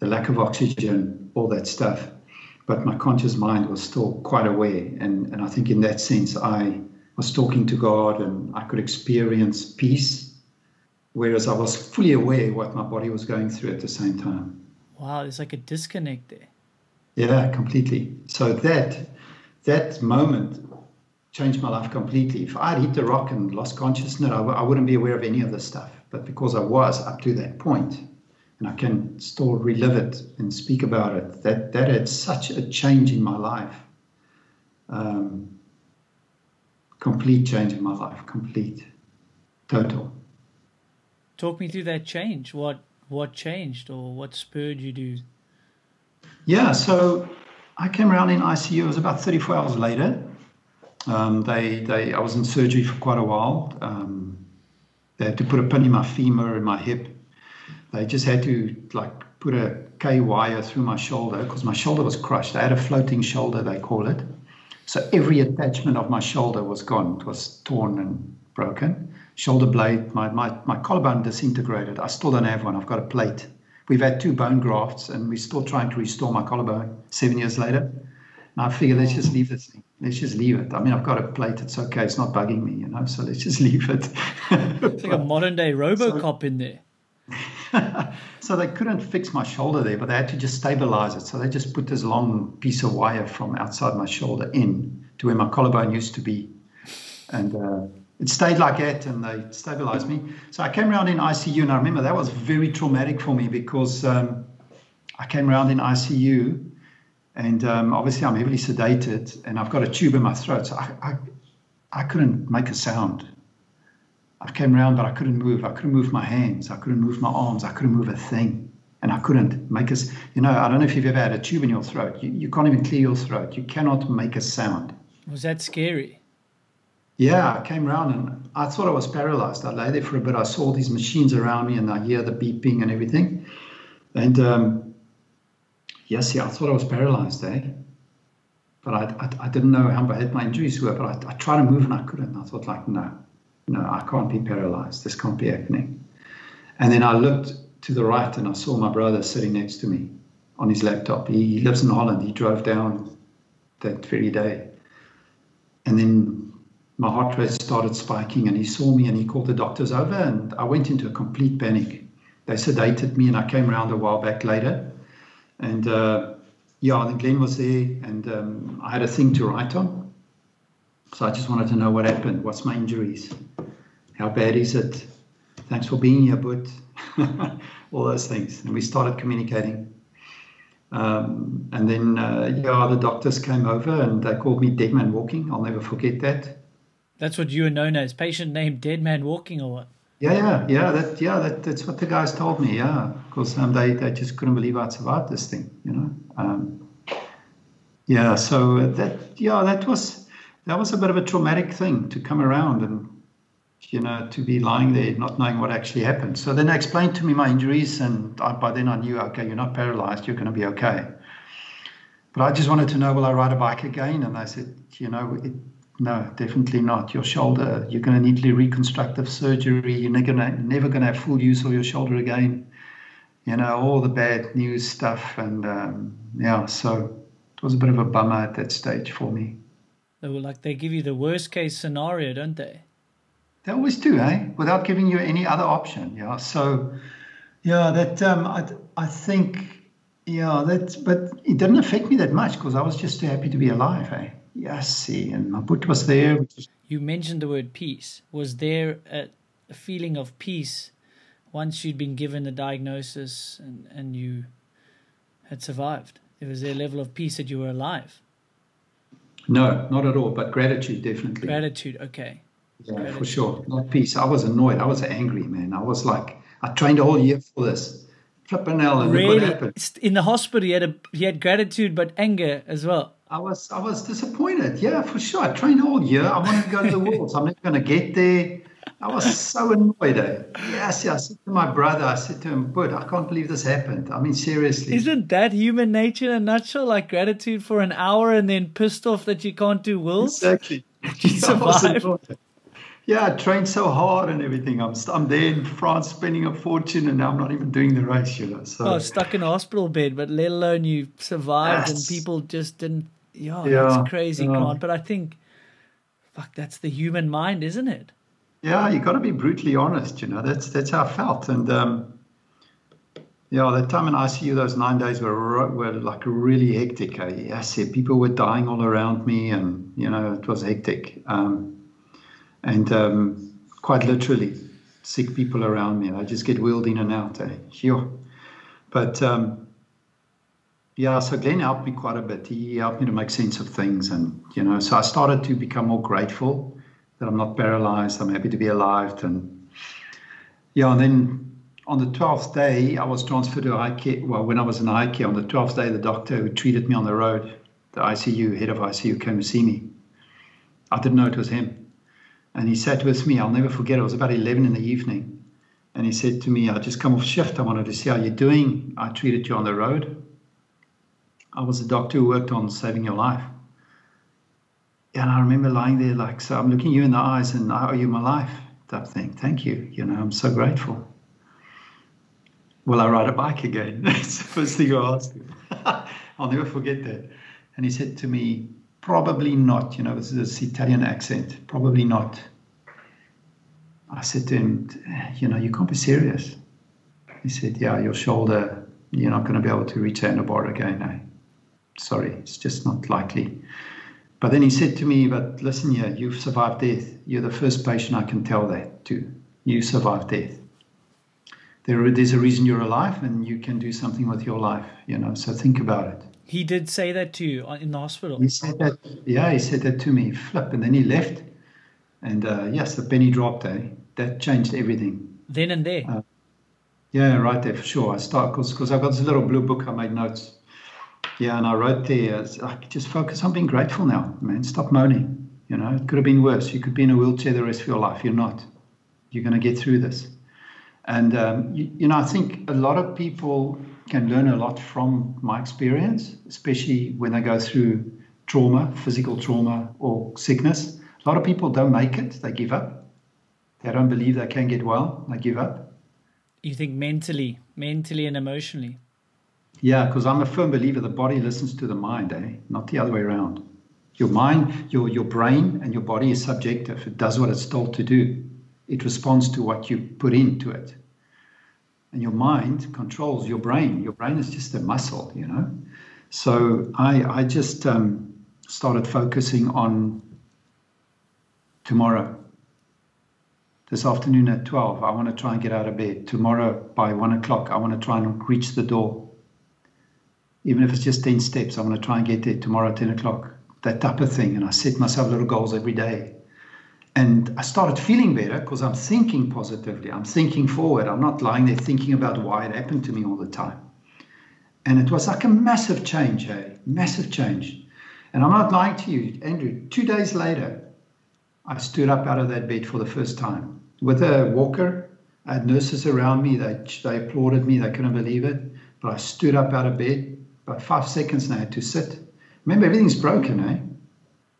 A: the lack of oxygen, all that stuff, but my conscious mind was still quite aware, and and I think in that sense, I was talking to God, and I could experience peace, whereas I was fully aware what my body was going through at the same time.
B: Wow, there's like a disconnect there.
A: Yeah, completely. So that that moment changed my life completely. If I'd hit the rock and lost consciousness, I w- I wouldn't be aware of any of this stuff. But because I was up to that point, and I can still relive it and speak about it, that, that had such a change in my life. Um, complete change in my life, complete, total.
B: Talk me through that change. What what changed, or what spurred you to?
A: Yeah, so I came around in ICU. It was about 34 hours later, um, they, they, I was in surgery for quite a while. Um, they had to put a pin in my femur and my hip. They just had to like put a K wire through my shoulder because my shoulder was crushed. I had a floating shoulder, they call it. So every attachment of my shoulder was gone. It was torn and broken. Shoulder blade, my, my, my collarbone disintegrated. I still don't have one. I've got a plate. We've had two bone grafts and we're still trying to restore my collarbone seven years later. And I figure let's just leave this thing let's just leave it. I mean, I've got a plate. It's okay. It's not bugging me, you know. So let's just leave it.
B: it's like a modern day RoboCop so, in there.
A: so they couldn't fix my shoulder there, but they had to just stabilize it. So they just put this long piece of wire from outside my shoulder in to where my collarbone used to be, and uh, it stayed like that. And they stabilized me. So I came around in ICU, and I remember that was very traumatic for me because um, I came around in ICU and um, obviously I'm heavily sedated and I've got a tube in my throat, so I, I, I couldn't make a sound. I came around, but I couldn't move. I couldn't move my hands. I couldn't move my arms. I couldn't move a thing. And I couldn't make us, you know, I don't know if you've ever had a tube in your throat. You, you can't even clear your throat. You cannot make a sound.
B: Was that scary?
A: Yeah, I came around and I thought I was paralyzed. I lay there for a bit. I saw these machines around me and I hear the beeping and everything. And um, yes, yeah, I thought I was paralyzed, eh? But I, I, I didn't know how bad my injuries were, but I, I tried to move and I couldn't. I thought, like, no, no, I can't be paralyzed. This can't be happening. And then I looked to the right and I saw my brother sitting next to me on his laptop. He, he lives in Holland. He drove down that very day. And then my heart rate started spiking and he saw me and he called the doctors over and I went into a complete panic. They sedated me and I came around a while back later and uh, yeah, then Glenn was there, and um, I had a thing to write on. So I just wanted to know what happened. What's my injuries? How bad is it? Thanks for being here, but all those things. And we started communicating. Um, and then, uh, yeah, the doctors came over and they called me Dead Man Walking. I'll never forget that.
B: That's what you were known as, patient name Dead Man Walking, or what?
A: Yeah, yeah, yeah. That, yeah, that, that's what the guys told me. Yeah, because um, they they just couldn't believe I'd survived this thing. You know. Um, yeah. So that yeah, that was that was a bit of a traumatic thing to come around and you know, to be lying there, not knowing what actually happened. So then they explained to me my injuries, and I, by then I knew, okay, you're not paralyzed, you're going to be okay. But I just wanted to know, will I ride a bike again? And they said, you know, it, no, definitely not. Your shoulder, you're going to need reconstructive surgery. You're never going to, never going to have full use of your shoulder again. You know, all the bad news stuff. And um, yeah, so it was a bit of a bummer at that stage for me.
B: They were like, they give you the worst case scenario, don't they?
A: They always do, eh? Without giving you any other option. Yeah. So, yeah, that um, I, I think, yeah, that, but it didn't affect me that much because I was just too happy to be alive, eh? Yes, see, and my boot was there.
B: You mentioned the word peace. Was there a, a feeling of peace once you'd been given the diagnosis and, and you had survived? Was there a level of peace that you were alive?
A: No, not at all, but gratitude, definitely.
B: Gratitude, okay.
A: Yeah, gratitude. for sure. Not peace. I was annoyed. I was angry, man. I was like, I trained a whole year for this. Flipping hell, and really? what happened.
B: In the hospital, you had, a, you had gratitude, but anger as well.
A: I was I was disappointed. Yeah, for sure. I trained all year. I wanted to go to the Worlds. I'm not going to get there. I was so annoyed. Eh? Yes, yeah, I said to my brother, I said to him, but I can't believe this happened. I mean, seriously.
B: Isn't that human nature in a nutshell? Like gratitude for an hour and then pissed off that you can't do Worlds?
A: Exactly.
B: you survived.
A: Yeah, I trained so hard and everything. I'm I'm there in France spending a fortune, and now I'm not even doing the race, you know. So
B: oh, stuck in a hospital bed, but let alone you survived, yes. and people just didn't yeah, yeah it's crazy, yeah. Grant. But I think, fuck, that's the human mind, isn't it?
A: Yeah, you got to be brutally honest. You know, that's that's how I felt, and um, yeah, that time in ICU, those nine days were were like really hectic. I, I said people were dying all around me, and you know, it was hectic, um, and um, quite literally, sick people around me. I just get wheeled in and out. Eh? Sure. But um, yeah, so Glenn helped me quite a bit. He helped me to make sense of things. And, you know, so I started to become more grateful that I'm not paralyzed. I'm happy to be alive. And, yeah, and then on the 12th day, I was transferred to care. Well, when I was in care, on the 12th day, the doctor who treated me on the road, the ICU, head of ICU, came to see me. I didn't know it was him. And he sat with me. I'll never forget. It was about 11 in the evening. And he said to me, I just come off shift. I wanted to see how you're doing. I treated you on the road. I was a doctor who worked on saving your life. And I remember lying there like, so I'm looking you in the eyes and I owe you my life type thing. Thank you. You know, I'm so grateful. Will I ride a bike again? That's the first thing I asked him. I'll never forget that. And he said to me, probably not. You know, this is an Italian accent. Probably not. I said to him, you know, you can't be serious. He said, yeah, your shoulder, you're not going to be able to reach handlebar again. Eh? Sorry, it's just not likely. But then he said to me, But listen here, you've survived death. You're the first patient I can tell that to. You survived death. There, there's a reason you're alive and you can do something with your life, you know, so think about it.
B: He did say that to you in the hospital.
A: He said that, yeah, he said that to me, flip, and then he left. And uh, yes, the penny dropped, eh? That changed everything.
B: Then and there. Uh,
A: yeah, right there for sure. I start because I've got this little blue book I made notes yeah, and I wrote there, like, just focus on being grateful now, man. Stop moaning. You know, it could have been worse. You could be in a wheelchair the rest of your life. You're not. You're going to get through this. And, um, you, you know, I think a lot of people can learn a lot from my experience, especially when they go through trauma, physical trauma, or sickness. A lot of people don't make it, they give up. They don't believe they can get well, they give up.
B: You think mentally, mentally and emotionally?
A: Yeah, because I'm a firm believer the body listens to the mind, eh? Not the other way around. Your mind, your your brain and your body is subjective. It does what it's told to do. It responds to what you put into it. And your mind controls your brain. Your brain is just a muscle, you know. So I I just um, started focusing on tomorrow. This afternoon at 12, I want to try and get out of bed. Tomorrow by one o'clock, I want to try and reach the door even if it's just 10 steps, I want to try and get there tomorrow at 10 o'clock, that type of thing. And I set myself little goals every day. And I started feeling better because I'm thinking positively. I'm thinking forward. I'm not lying there thinking about why it happened to me all the time. And it was like a massive change, hey? Massive change. And I'm not lying to you, Andrew. Two days later, I stood up out of that bed for the first time with a walker. I had nurses around me. They, they applauded me. They couldn't believe it. But I stood up out of bed. About five seconds and I had to sit. Remember, everything's broken, eh?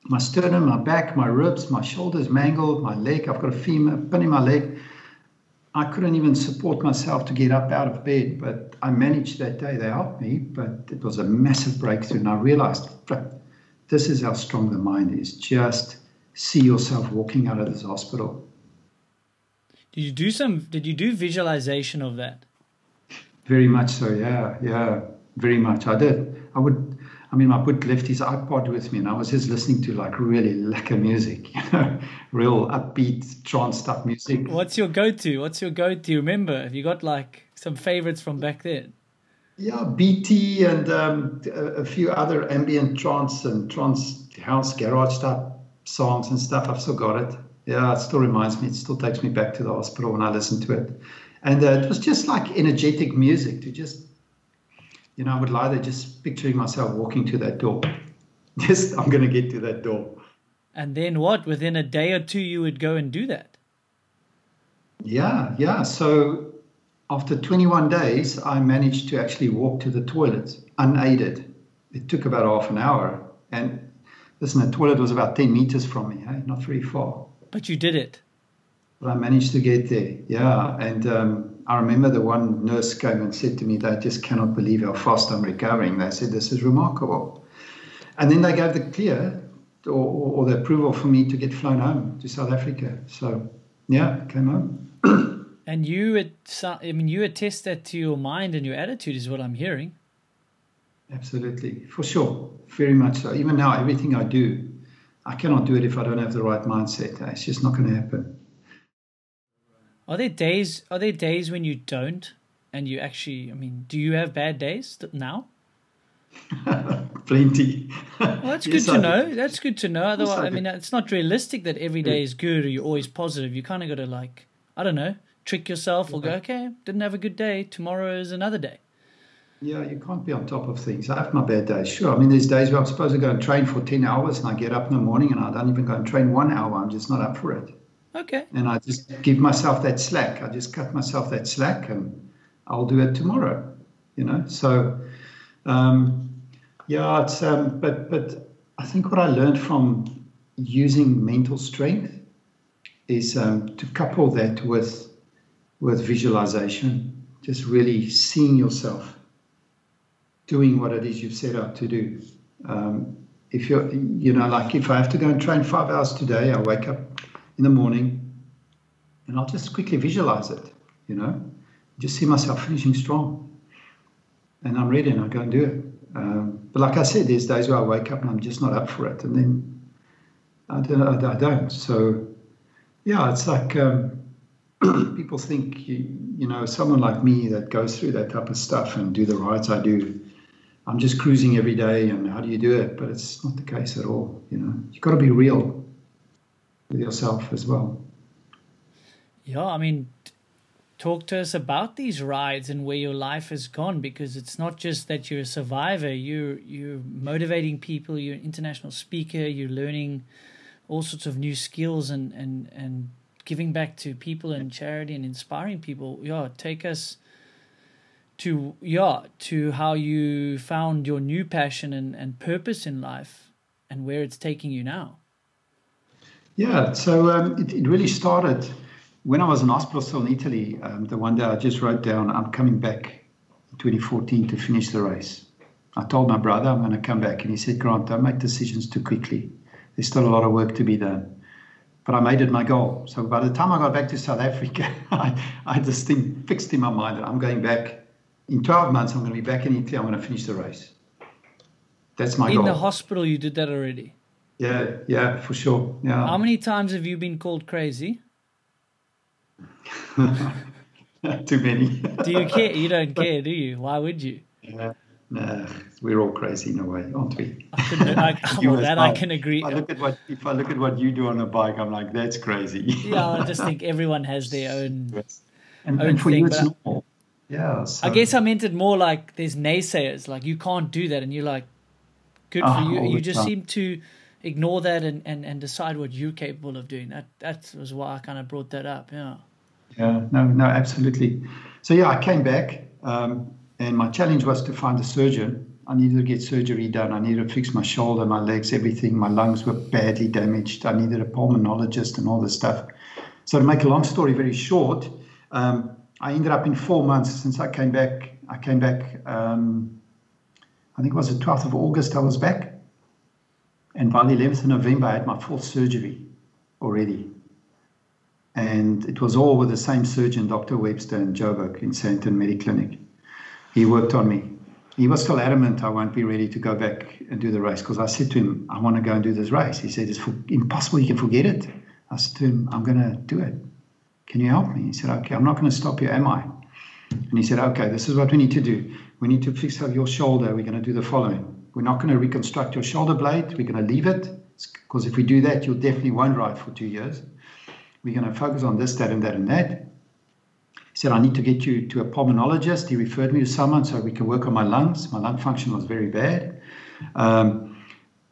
A: My sternum, my back, my ribs, my shoulders mangled, my leg. I've got a femur pin in my leg. I couldn't even support myself to get up out of bed, but I managed that day. They helped me, but it was a massive breakthrough. And I realized this is how strong the mind is. Just see yourself walking out of this hospital.
B: Did you do some, did you do visualization of that?
A: Very much so, yeah, yeah, very much. I did. I would, I mean, I put left his iPod with me and I was just listening to like really lekker music, you know, real upbeat trance type music.
B: What's your go to? What's your go to? Remember, have you got like some favorites from back then?
A: Yeah, BT and um, a, a, few other ambient trance and trance house garage type songs and stuff. I've still got it. Yeah, it still reminds me. It still takes me back to the hospital when I listen to it. And uh, it was just like energetic music to just you know, I would lie there just picturing myself walking to that door. Just, I'm going to get to that door.
B: And then what? Within a day or two, you would go and do that?
A: Yeah, yeah. So after 21 days, I managed to actually walk to the toilet unaided. It took about half an hour. And listen, the toilet was about 10 meters from me, hey? not very far.
B: But you did it.
A: But I managed to get there, yeah. And um, I remember the one nurse came and said to me, they just cannot believe how fast I'm recovering. They said, this is remarkable. And then they gave the clear or, or the approval for me to get flown home to South Africa. So, yeah, came home.
B: and you, I mean, you attest that to your mind and your attitude is what I'm hearing.
A: Absolutely, for sure, very much so. Even now, everything I do, I cannot do it if I don't have the right mindset. It's just not going to happen.
B: Are there days? Are there days when you don't, and you actually? I mean, do you have bad days now?
A: Plenty.
B: Well, that's yes, good to I know. Do. That's good to know. Otherwise, I, I mean, it's not realistic that every day is good or you're always positive. You kind of got to like, I don't know, trick yourself or go, okay, didn't have a good day. Tomorrow is another day.
A: Yeah, you can't be on top of things. I have my bad days, sure. I mean, there's days where I'm supposed to go and train for 10 hours and I get up in the morning and I don't even go and train one hour. I'm just not up for it.
B: Okay.
A: And I just give myself that slack. I just cut myself that slack and I'll do it tomorrow, you know? So, um, yeah, it's, um, but, but I think what I learned from using mental strength is um, to couple that with, with visualization, just really seeing yourself doing what it is you've set out to do. Um, if you're, you know, like if I have to go and train five hours today, I wake up in the morning, and I'll just quickly visualize it, you know, just see myself finishing strong. And I'm ready and I go and do it. Um, but like I said, there's days where I wake up and I'm just not up for it. And then I don't. I don't. So, yeah, it's like um, people think, you, you know, someone like me that goes through that type of stuff and do the rides I do, I'm just cruising every day and how do you do it? But it's not the case at all. You know, you've got to be real with yourself as well.
B: Yeah, I mean, talk to us about these rides and where your life has gone because it's not just that you're a survivor you're you're motivating people you're an international speaker you're learning all sorts of new skills and and and giving back to people and charity and inspiring people yeah take us to yeah to how you found your new passion and, and purpose in life and where it's taking you now
A: yeah, so um, it, it, really started when I was in hospital still in Italy. Um, the one day I just wrote down, I'm coming back in 2014 to finish the race. I told my brother I'm going to come back, and he said, Grant, don't make decisions too quickly. There's still a lot of work to be done. But I made it my goal. So by the time I got back to South Africa, I, I had this thing fixed in my mind that I'm going back in 12 months. I'm going to be back in Italy. I'm going to finish the race. That's my
B: in
A: goal.
B: In the hospital, you did that already.
A: Yeah, yeah, for sure. Yeah.
B: How many times have you been called crazy?
A: Too many.
B: do you care? You don't care, do you? Why would you?
A: Yeah. Nah, we're all crazy in a way, aren't
B: we? I can, I, well, that I can agree.
A: I look at what if I look at what you do on a bike, I'm like, that's crazy.
B: yeah, I just think everyone has their own
A: yes. and, own and for thing, you, it's normal. Yeah.
B: So. I guess I meant it more like there's naysayers, like you can't do that, and you're like, good for oh, you. You just time. seem to ignore that and, and, and decide what you're capable of doing. That that was why I kind of brought that up. Yeah.
A: Yeah. No. No. Absolutely. So yeah, I came back, um, and my challenge was to find a surgeon. I needed to get surgery done. I needed to fix my shoulder, my legs, everything. My lungs were badly damaged. I needed a pulmonologist and all this stuff. So to make a long story very short, um, I ended up in four months since I came back. I came back. Um, I think it was the 12th of August. I was back, and by the 11th of November, I had my fourth surgery already. And it was all with the same surgeon, Dr. Webster in Joburg in Sandton Mediclinic. He worked on me. He was still adamant I won't be ready to go back and do the race because I said to him, I want to go and do this race. He said, It's impossible, you can forget it. I said to him, I'm going to do it. Can you help me? He said, Okay, I'm not going to stop you, am I? And he said, Okay, this is what we need to do. We need to fix up your shoulder. We're going to do the following. We're not going to reconstruct your shoulder blade. We're going to leave it because if we do that, you'll definitely won't ride for two years. We're going to focus on this, that, and that, and that. He said, I need to get you to a pulmonologist. He referred me to someone so we can work on my lungs. My lung function was very bad. Um,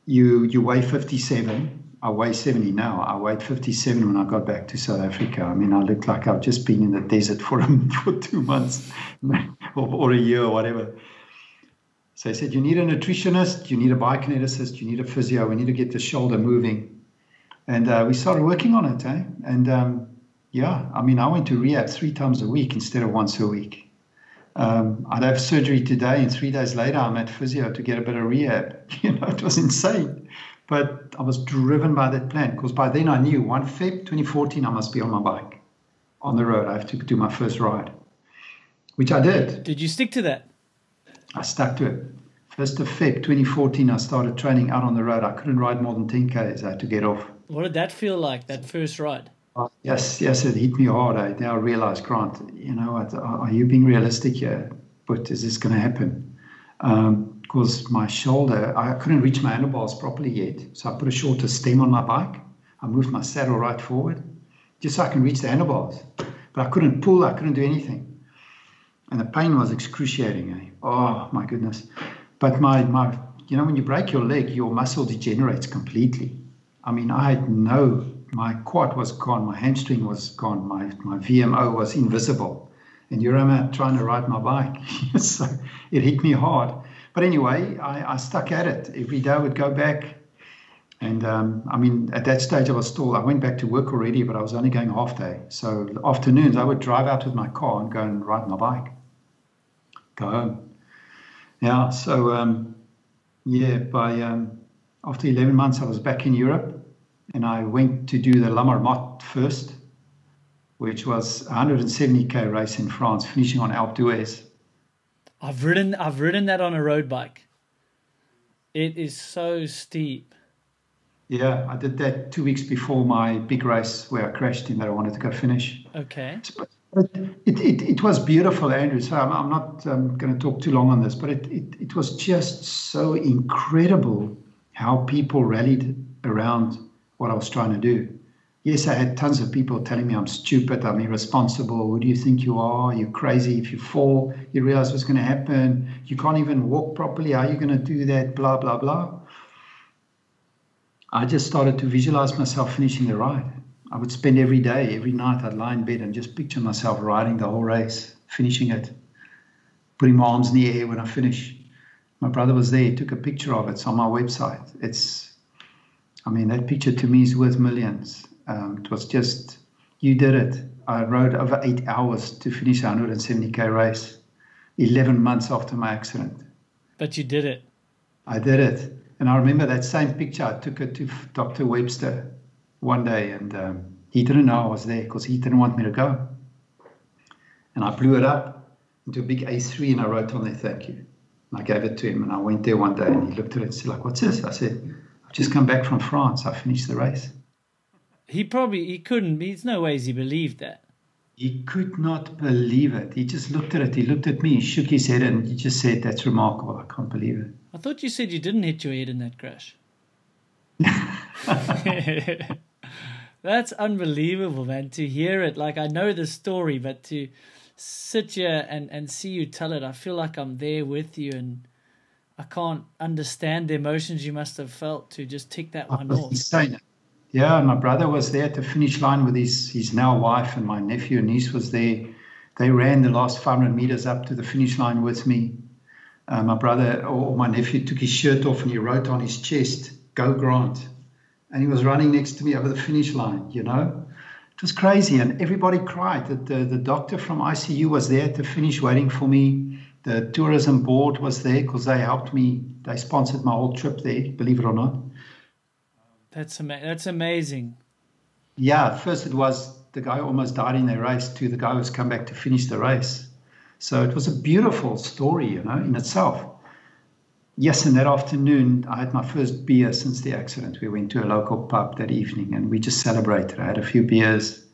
A: you, you weigh 57. I weigh 70 now. I weighed 57 when I got back to South Africa. I mean, I looked like I've just been in the desert for, for two months or, or a year or whatever. So he said, You need a nutritionist, you need a biokineticist, you need a physio, we need to get the shoulder moving. And uh, we started working on it. Eh? And um, yeah, I mean, I went to rehab three times a week instead of once a week. Um, I'd have surgery today, and three days later, I'm at physio to get a bit of rehab. You know, it was insane. But I was driven by that plan because by then I knew 1 Feb 2014, I must be on my bike on the road. I have to do my first ride, which I did.
B: Did you stick to that?
A: I stuck to it. First of Feb 2014, I started training out on the road. I couldn't ride more than 10 k's. I had to get off.
B: What did that feel like, that first ride?
A: Uh, yes, yes, it hit me hard. I now realize, Grant, you know what, are you being realistic here? But is this going to happen? Because um, my shoulder, I couldn't reach my handlebars properly yet. So I put a shorter stem on my bike. I moved my saddle right forward just so I can reach the handlebars. But I couldn't pull, I couldn't do anything. And the pain was excruciating. Eh? Oh, my goodness. But my, my, you know, when you break your leg, your muscle degenerates completely. I mean, I had no, my quad was gone, my hamstring was gone, my, my VMO was invisible. And I'm at trying to ride my bike. so it hit me hard. But anyway, I, I, stuck at it. Every day I would go back. And um, I mean, at that stage, I was still, I went back to work already, but I was only going half day. So afternoons, I would drive out with my car and go and ride my bike, go home. Yeah, so um, yeah, by um, after 11 months, I was back in Europe and I went to do the La Marmotte first, which was a 170k race in France, finishing on Alpe d'Huez.
B: I've ridden, I've ridden that on a road bike. It is so steep.
A: Yeah, I did that two weeks before my big race where I crashed in that I wanted to go finish.
B: Okay.
A: It, it, it was beautiful, Andrew. So I'm, I'm not um, going to talk too long on this, but it, it, it was just so incredible how people rallied around what I was trying to do. Yes, I had tons of people telling me I'm stupid, I'm irresponsible. Who do you think you are? You're crazy. If you fall, you realize what's going to happen. You can't even walk properly. How are you going to do that? Blah, blah, blah. I just started to visualize myself finishing the ride. I would spend every day, every night, I'd lie in bed and just picture myself riding the whole race, finishing it, putting my arms in the air when I finish. My brother was there, he took a picture of it. It's on my website. It's, I mean, that picture to me is worth millions. Um, it was just, you did it. I rode over eight hours to finish a 170k race, 11 months after my accident.
B: But you did it.
A: I did it. And I remember that same picture. I took it to Dr. Webster one day, and um, he didn't know I was there because he didn't want me to go. And I blew it up into a big A3 and I wrote on there, thank you. And I gave it to him and I went there one day and he looked at it and said, like, what's this? I said, I've just come back from France. I finished the race.
B: He probably, he couldn't, there's no ways he believed that.
A: He could not believe it. He just looked at it. He looked at me, he shook his head and he just said, that's remarkable. I can't believe it.
B: I thought you said you didn't hit your head in that crash. That's unbelievable, man. To hear it, like I know the story, but to sit here and and see you tell it, I feel like I'm there with you, and I can't understand the emotions you must have felt to just tick that
A: I
B: one
A: was
B: off.
A: insane. Yeah, my brother was there at the finish line with his his now wife, and my nephew and niece was there. They ran the last 500 meters up to the finish line with me. Uh, my brother or my nephew took his shirt off and he wrote on his chest, "Go Grant," and he was running next to me over the finish line. You know, it was crazy, and everybody cried. That the, the doctor from ICU was there to finish waiting for me. The tourism board was there because they helped me. They sponsored my whole trip there, believe it or not.
B: That's ama- that's amazing.
A: Yeah, first it was the guy almost died in the race to the guy who's come back to finish the race. So it was a beautiful story, you know, in itself. Yes, and that afternoon I had my first beer since the accident. We went to a local pub that evening and we just celebrated. I had a few beers.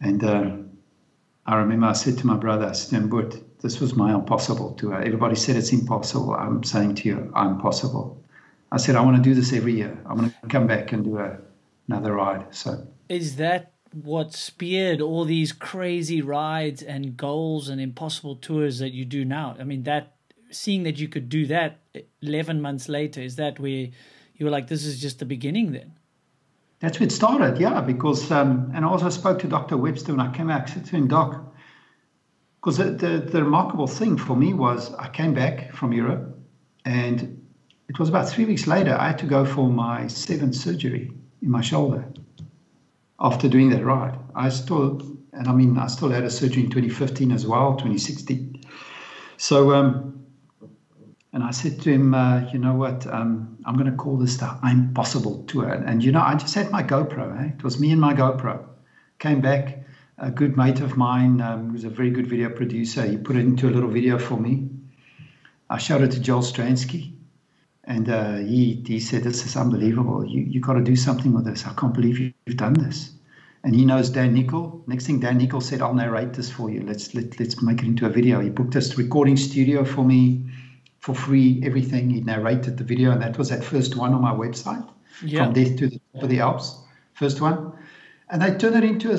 A: And uh, I remember I said to my brother, Stenbut, this was my impossible tour. Everybody said it's impossible. I'm saying to you, I'm possible. I said, I want to do this every year. I want to come back and do a, another ride. So
B: Is that what speared all these crazy rides and goals and impossible tours that you do now? I mean, that seeing that you could do that 11 months later, is that where you were like, this is just the beginning then?
A: That's where it started, yeah. Because um, and I also spoke to Dr. Webster when I came back. To him, Doc, because the, the, the remarkable thing for me was I came back from Europe, and it was about three weeks later I had to go for my seventh surgery in my shoulder. After doing that ride, I still and I mean I still had a surgery in 2015 as well, 2016. So um, and I said to him, uh, you know what, um, I'm going to call this the I'm Possible tour. And, you know, I just had my GoPro. Eh? It was me and my GoPro. Came back, a good mate of mine um, who's a very good video producer. He put it into a little video for me. I showed it to Joel Stransky. And uh, he, he said, this is unbelievable. You, you got to do something with this. I can't believe you've done this. And he knows Dan Nicholl. Next thing Dan Nicholl said, I'll narrate this for you. Let's, let, let's make it into a video. He booked this recording studio for me for free, everything. He narrated the video, and that was that first one on my website,
B: Yeah.
A: From Death to the Top of the Alps, first one. And I turned it into a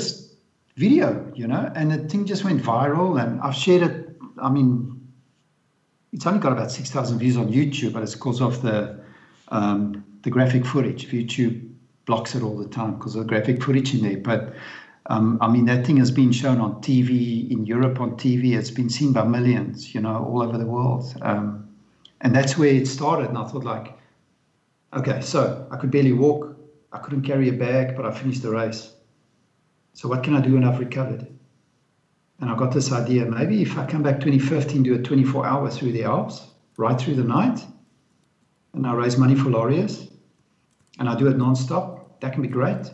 A: video, you know, and the thing just went viral. And I've shared it. I mean, it's only got about 6,000 views on YouTube, but it's because of the, um, the graphic footage. YouTube blocks it all the time because of the graphic footage in there. But um, I mean, that thing has been shown on TV in Europe on TV. It's been seen by millions, you know, all over the world. Um, and that's where it started. And I thought, like, okay, so I could barely walk. I couldn't carry a bag, but I finished the race. So what can I do when I've recovered? And I got this idea maybe if I come back 2015, do a 24 hour through the Alps, right through the night, and I raise money for Laureus, and I do it non-stop, that can be great.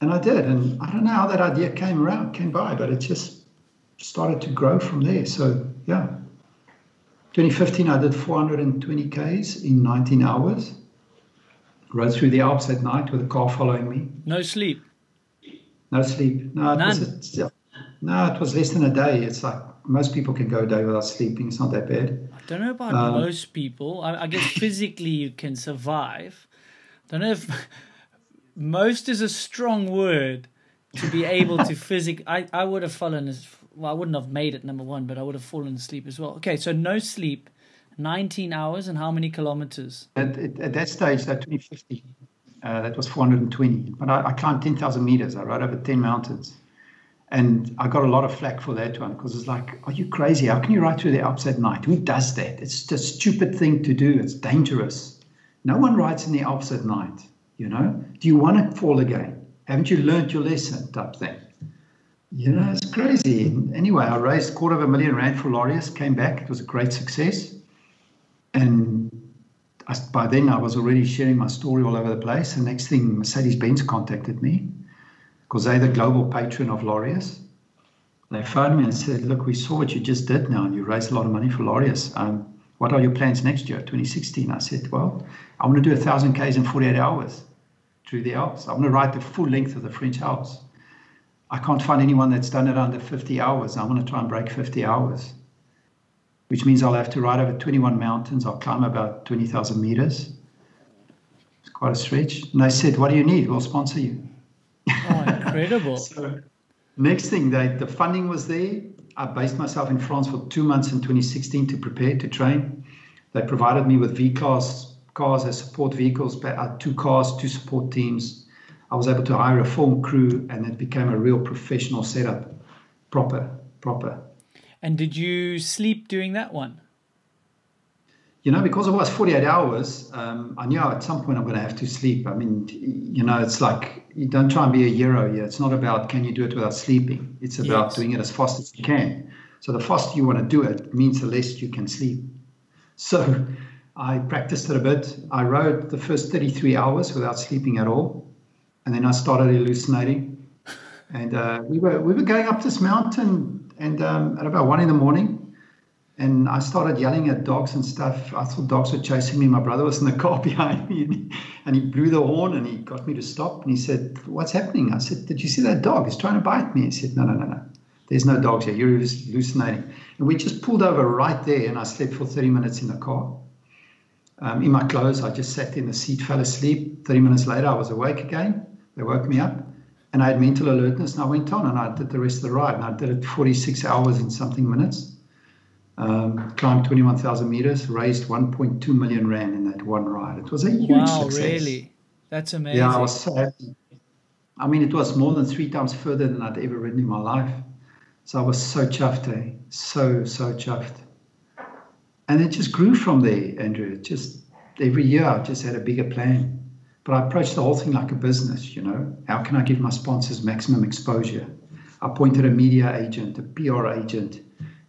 A: And I did. And I don't know how that idea came around, came by, but it just started to grow from there. So, yeah. 2015, I did 420 Ks in 19 hours. Rode through the Alps at night with a car following me.
B: No sleep.
A: No sleep. No, it
B: None?
A: was a, no, it was less than a day. It's like most people can go a day without sleeping. It's not that bad.
B: I don't know about
A: Um,
B: most people. I, I guess physically you can survive. I don't know if most is a strong word to be able to physic. I, I would have fallen as well. I wouldn't have made it number one, but I would have fallen asleep as well. Okay, so no sleep, nineteen hours, and how many kilometers?
A: At, at, at that stage, that 2050, uh, that was 420. But I, I climbed 10,000 meters. I rode over 10 mountains. And I got a lot of flack for that one because it's like, are you crazy? How can you ride through the Alps at night? Who does that? It's a stupid thing to do. It's dangerous. No one rides in the Alps at night. You know, do you want to fall again? Haven't you learned your lesson? Type thing. You know, it's crazy. Anyway, I raised a quarter of a million rand for Laureus, came back. It was a great success. And I, by then, I was already sharing my story all over the place. The next thing, Mercedes Benz contacted me because they're the global patron of Laureus. They phoned me and said, Look, we saw what you just did now, and you raised a lot of money for Laureus. Um, what are your plans next year, 2016? I said, Well, I want to do a 1,000 Ks in 48 hours through the Alps. I want to ride the full length of the French Alps. I can't find anyone that's done it under 50 hours. I want to try and break 50 hours, which means I'll have to ride over 21 mountains. I'll climb about 20,000 meters. It's quite a stretch. And they said, What do you need? We'll sponsor you.
B: Oh, incredible!
A: So, next thing, they, the funding was there. I based myself in France for two months in 2016 to prepare to train. They provided me with V class cars as support vehicles, but uh, two cars, two support teams. I was able to hire a film crew, and it became a real professional setup, proper, proper.
B: And did you sleep doing that one?
A: You know, because it was 48 hours, um, I knew at some point I'm going to have to sleep. I mean, you know, it's like you don't try and be a hero here. It's not about can you do it without sleeping. It's about yes. doing it as fast as you can. So the faster you want to do it means the less you can sleep. So I practiced it a bit. I rode the first 33 hours without sleeping at all, and then I started hallucinating. And uh, we were we were going up this mountain, and um, at about one in the morning, and I started yelling at dogs and stuff. I thought dogs were chasing me. My brother was in the car behind me, and he, and he blew the horn and he got me to stop. And he said, "What's happening?" I said, "Did you see that dog? He's trying to bite me." He said, "No, no, no, no. There's no dogs here. You're hallucinating." And we just pulled over right there, and I slept for 30 minutes in the car. Um, in my clothes, I just sat in the seat, fell asleep. 30 minutes later, I was awake again. They woke me up, and I had mental alertness, and I went on and I did the rest of the ride. And I did it 46 hours and something minutes. Um, climbed 21,000 meters, raised 1.2 million rand in that one ride. It was a huge wow, success.
B: really? That's amazing.
A: Yeah, I was so happy. I mean, it was more than three times further than I'd ever ridden in my life. So I was so chuffed, eh? So, so chuffed. And it just grew from there, Andrew. It just every year I just had a bigger plan. But I approached the whole thing like a business, you know. How can I give my sponsors maximum exposure? I appointed a media agent, a PR agent.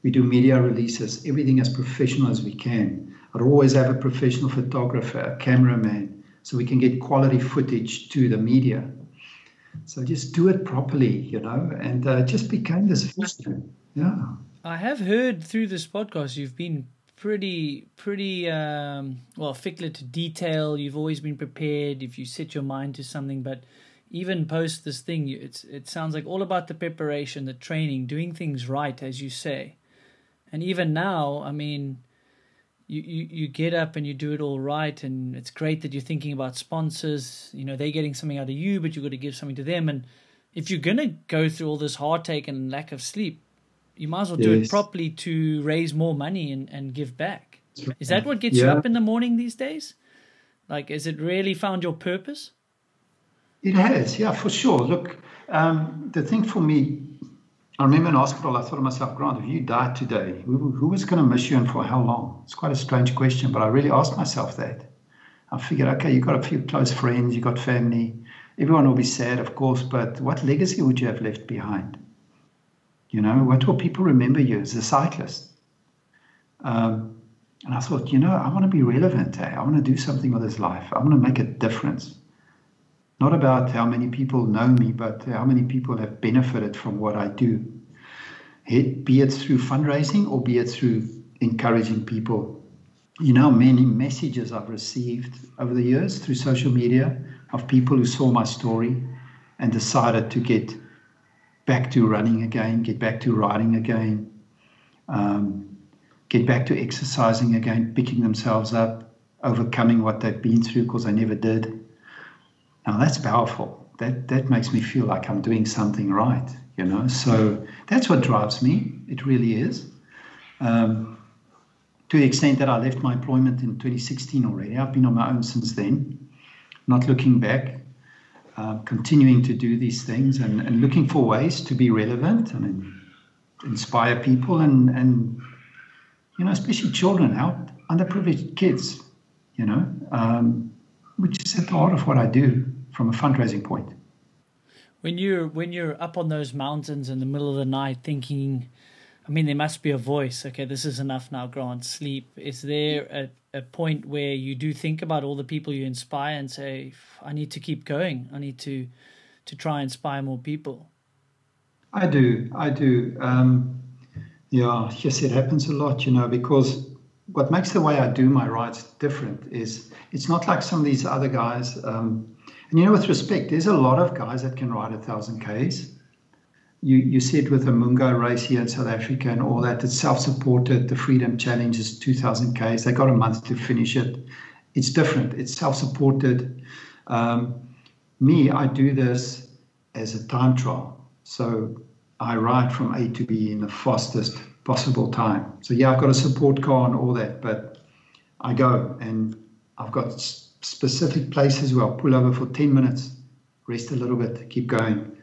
A: We do media releases, everything as professional as we can. I'd always have a professional photographer, a cameraman, so we can get quality footage to the media. So just do it properly, you know, and uh, just became this. Yeah.
B: I have heard through this podcast you've been pretty, pretty um, well, fickle to detail. You've always been prepared if you set your mind to something. But even post this thing, it's it sounds like all about the preparation, the training, doing things right, as you say. And even now, I mean, you, you, you get up and you do it all right and it's great that you're thinking about sponsors you know they're getting something out of you but you've got to give something to them and if you're going to go through all this heartache and lack of sleep you might as well do it properly to raise more money and, and give back is that what gets yeah. you up in the morning these days like has it really found your purpose
A: it has yeah for sure look um, the thing for me I remember in hospital, I thought to myself, Grant, if you died today, who, who was going to miss you and for how long? It's quite a strange question, but I really asked myself that. I figured, okay, you've got a few close friends, you've got family. Everyone will be sad, of course, but what legacy would you have left behind? You know, what will people remember you as a cyclist? Um, and I thought, you know, I want to be relevant. Eh? I want to do something with this life. I want to make a difference not about how many people know me, but how many people have benefited from what I do. It, be it through fundraising or be it through encouraging people. You know, many messages I've received over the years through social media of people who saw my story and decided to get back to running again, get back to riding again, um, get back to exercising again, picking themselves up, overcoming what they've been through because I never did now that's powerful. That that makes me feel like I'm doing something right, you know. So that's what drives me. It really is. Um, to the extent that I left my employment in 2016 already, I've been on my own since then, not looking back, uh, continuing to do these things and, and looking for ways to be relevant and inspire people and, and you know, especially children, help underprivileged kids, you know, um, which is at the heart of what I do from a fundraising point.
B: When you're when you're up on those mountains in the middle of the night thinking, I mean, there must be a voice. Okay, this is enough now. Grant, sleep. Is there a, a point where you do think about all the people you inspire and say, I need to keep going. I need to to try and inspire more people.
A: I do. I do. Um, yeah, yes, it happens a lot. You know, because what makes the way I do my rides different is it's not like some of these other guys. Um, and you know, with respect, there's a lot of guys that can ride a thousand Ks. You you see it with the Munga race here in South Africa and all that. It's self-supported. The Freedom Challenge is 2,000 Ks. They got a month to finish it. It's different. It's self-supported. Um, me, I do this as a time trial. So I ride from A to B in the fastest possible time. So yeah, I've got a support car and all that, but I go and I've got specific places where I'll pull over for 10 minutes, rest a little bit, keep going.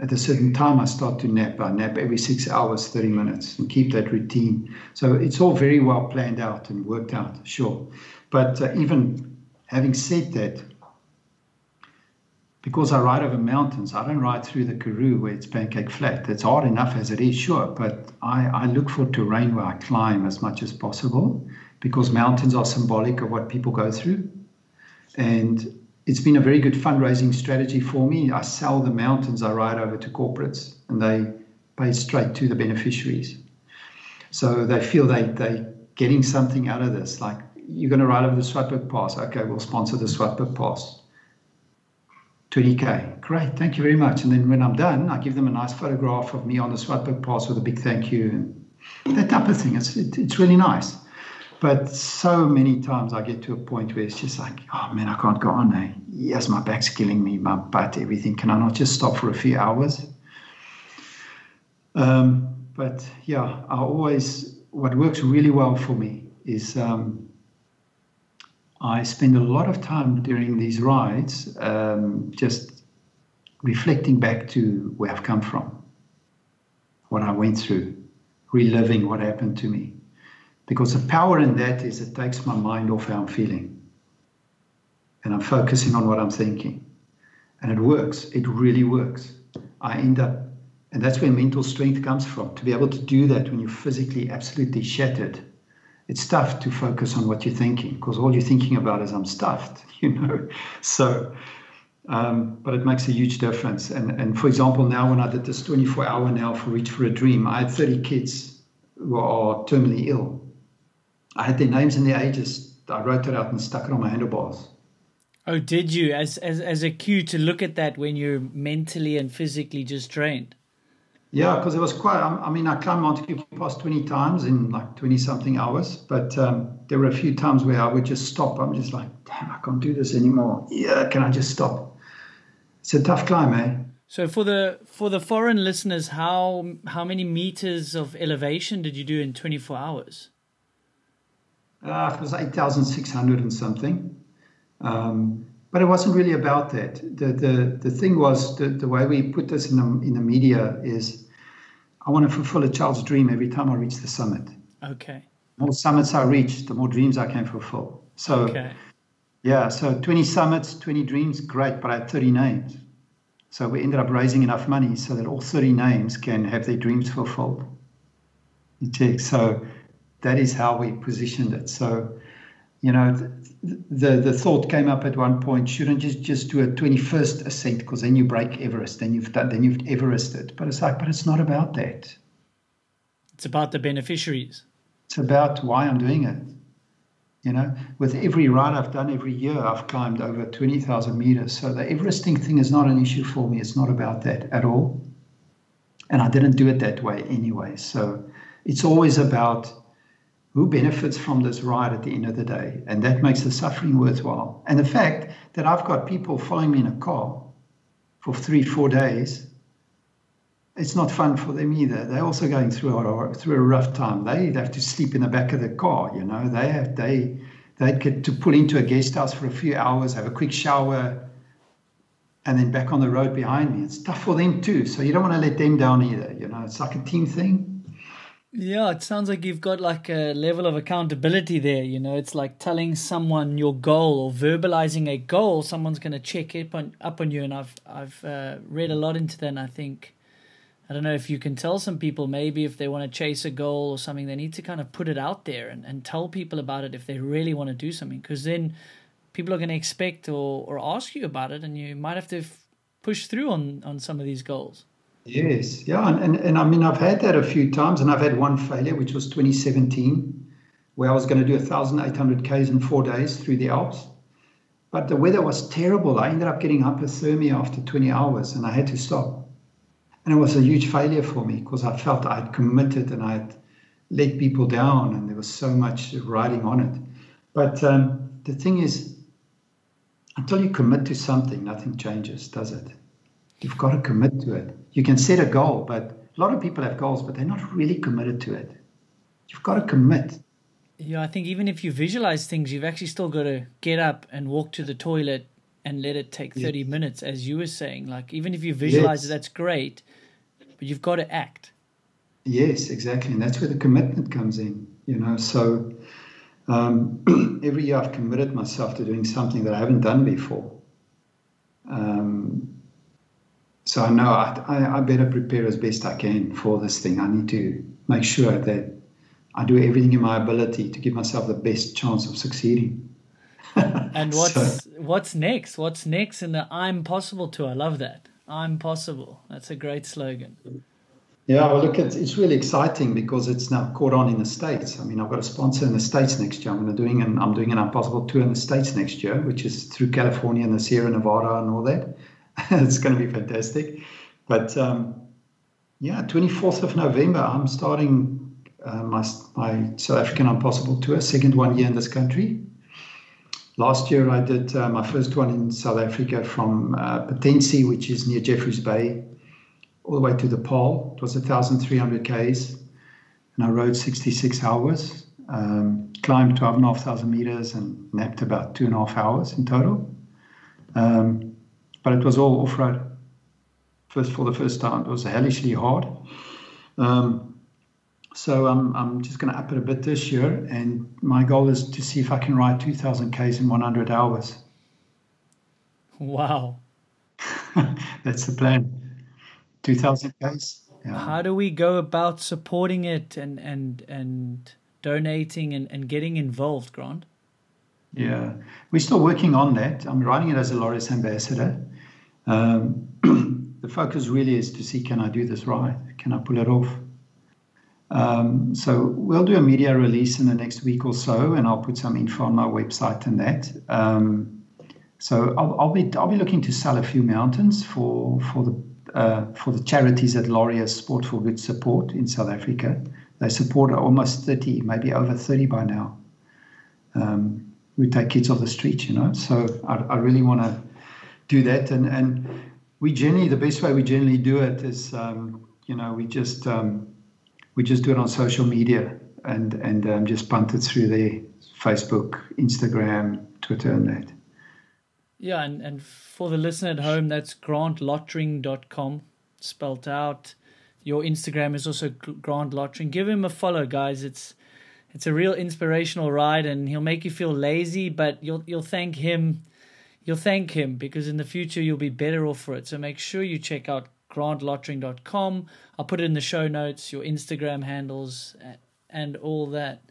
A: At a certain time, I start to nap. I nap every six hours, 30 minutes, and keep that routine. So it's all very well planned out and worked out, sure. But uh, even having said that, because I ride over mountains, I don't ride through the Karoo where it's pancake flat. It's hard enough as it is, sure, but I, I look for terrain where I climb as much as possible because mountains are symbolic of what people go through. And it's been a very good fundraising strategy for me. I sell the mountains I ride over to corporates and they pay straight to the beneficiaries. So they feel they, they're getting something out of this. Like, you're going to ride over the Swartberg Pass. Okay, we'll sponsor the Swartberg Pass 20K. Great, thank you very much. And then when I'm done, I give them a nice photograph of me on the Swartberg Pass with a big thank you and that type of thing. It's, it, it's really nice. But so many times I get to a point where it's just like, oh man, I can't go on now. Yes, my back's killing me, my butt, everything. Can I not just stop for a few hours? Um, but yeah, I always, what works really well for me is um, I spend a lot of time during these rides um, just reflecting back to where I've come from, what I went through, reliving what happened to me. Because the power in that is it takes my mind off how I'm feeling. And I'm focusing on what I'm thinking. And it works. It really works. I end up, and that's where mental strength comes from. To be able to do that when you're physically absolutely shattered it's tough to focus on what you're thinking because all you're thinking about is I'm stuffed, you know. So, um, but it makes a huge difference. And and for example, now when I did this 24 hour now for Reach for a Dream, I had 30 kids who are terminally ill. I had their names and their ages. I wrote it out and stuck it on my handlebars.
B: Oh, did you? As as as a cue to look at that when you're mentally and physically just drained.
A: Yeah, because it was quite. I mean, I climbed Montague Pass 20 times in like 20 something hours, but um, there were a few times where I would just stop. I'm just like, damn, I can't do this anymore. Yeah, can I just stop? It's a tough climb, eh?
B: So for the for the foreign listeners, how how many meters of elevation did you do in 24 hours?
A: Uh, it was 8,600 and something. Um, but it wasn't really about that. The the, the thing was the, the way we put this in the, in the media is I want to fulfill a child's dream every time I reach the summit.
B: Okay.
A: The more summits I reach, the more dreams I can fulfill. So okay. yeah, so 20 summits, 20 dreams, great, but I had 30 names. So we ended up raising enough money so that all 30 names can have their dreams fulfilled. So that is how we positioned it. So you know, the, the, thought came up at one point: shouldn't you just do a twenty-first ascent because then you break Everest, then you've done, then you've Everested. But it's like, but it's not about that.
B: It's about the beneficiaries.
A: It's about why I'm doing it. You know, with every ride I've done every year, I've climbed over twenty thousand meters. So the Everesting thing is not an issue for me. It's not about that at all. And I didn't do it that way anyway. So it's always about who benefits from this ride at the end of the day? And that makes the suffering worthwhile. And the fact that I've got people following me in a car for three, four days, it's not fun for them either. They're also going through a, through a rough time. They have to sleep in the back of the car, you know. They have they they get to pull into a guest house for a few hours, have a quick shower, and then back on the road behind me. It's tough for them too. So you don't want to let them down either. You know, it's like a team thing.
B: Yeah, it sounds like you've got like a level of accountability there. You know, it's like telling someone your goal or verbalizing a goal. Someone's going to check up on up on you, and I've I've uh, read a lot into that. And I think I don't know if you can tell some people maybe if they want to chase a goal or something, they need to kind of put it out there and, and tell people about it if they really want to do something, because then people are going to expect or or ask you about it, and you might have to f- push through on on some of these goals.
A: Yes, yeah, and, and, and I mean I've had that a few times, and I've had one failure, which was 2017, where I was going to do 1,800 k's in four days through the Alps, but the weather was terrible. I ended up getting hypothermia after 20 hours, and I had to stop. And it was a huge failure for me because I felt I had committed and I had let people down, and there was so much riding on it. But um, the thing is, until you commit to something, nothing changes, does it? You've got to commit to it. You can set a goal, but a lot of people have goals, but they're not really committed to it. You've got to commit.
B: Yeah, I think even if you visualize things, you've actually still got to get up and walk to the toilet and let it take 30 minutes, as you were saying. Like, even if you visualize
A: Yes.
B: it, that's great, but you've got to act.
A: Yes, exactly, and that's where the commitment comes in. You know, so um, every year I've committed myself to doing something that I haven't done before. Um, so I know I, I, I better prepare as best I can for this thing. I need to make sure that I do everything in my ability to give myself the best chance of succeeding.
B: And what's
A: So-
B: what's next? What's next in the I'm Possible tour? I love that. I'm Possible. That's a great slogan.
A: Yeah, well, look, it's, it's really exciting because it's now caught on in the states. I mean, I've got a sponsor in the states next year. I'm doing an I'm doing an impossible tour in the states next year, which is through California and the Sierra Nevada and all that. it's going to be fantastic. But um, yeah, 24th of November, I'm starting uh, my my South African Impossible tour, second one year in this country. Last year, I did uh, my first one in South Africa from uh, Patensie, which is near Jeffreys Bay, all the way to the pole. It was 1,300 Ks, and I rode 66 hours, um, climbed 12,500 meters, and napped about two and a half hours in total. Um, but it was all off road. First for the first time, it was hellishly hard. Um, so I'm, I'm just going to up it a bit this year, and my goal is to see if I can ride 2,000 Ks in 100 hours.
B: Wow.
A: That's the plan. 2,000 Ks. Yeah.
B: How do we go about supporting it and and and donating and, and getting involved, Grant?
A: Yeah, we're still working on that. I'm writing it as a Laureus ambassador. Um, the focus really is to see can I do this right? Can I pull it off? Um, so we'll do a media release in the next week or so, and I'll put some info on my website and that. Um, so I'll, I'll be I'll be looking to sell a few mountains for for the uh, for the charities that Laureus Sport for Good support in South Africa. They support almost 30, maybe over 30 by now. Um, we take kids off the street, you know. So I, I really want to do that, and and we generally the best way we generally do it is, um, you know, we just um, we just do it on social media and and um, just punt it through there, Facebook, Instagram, Twitter, and that.
B: Yeah, and, and for the listener at home, that's grantlottering.com spelt out. Your Instagram is also Grant Lottering. Give him a follow, guys. It's it's a real inspirational ride, and he'll make you feel lazy, but you'll you'll thank him. You'll thank him because in the future you'll be better off for it. So make sure you check out grantlottering.com. I'll put it in the show notes, your Instagram handles, and all that.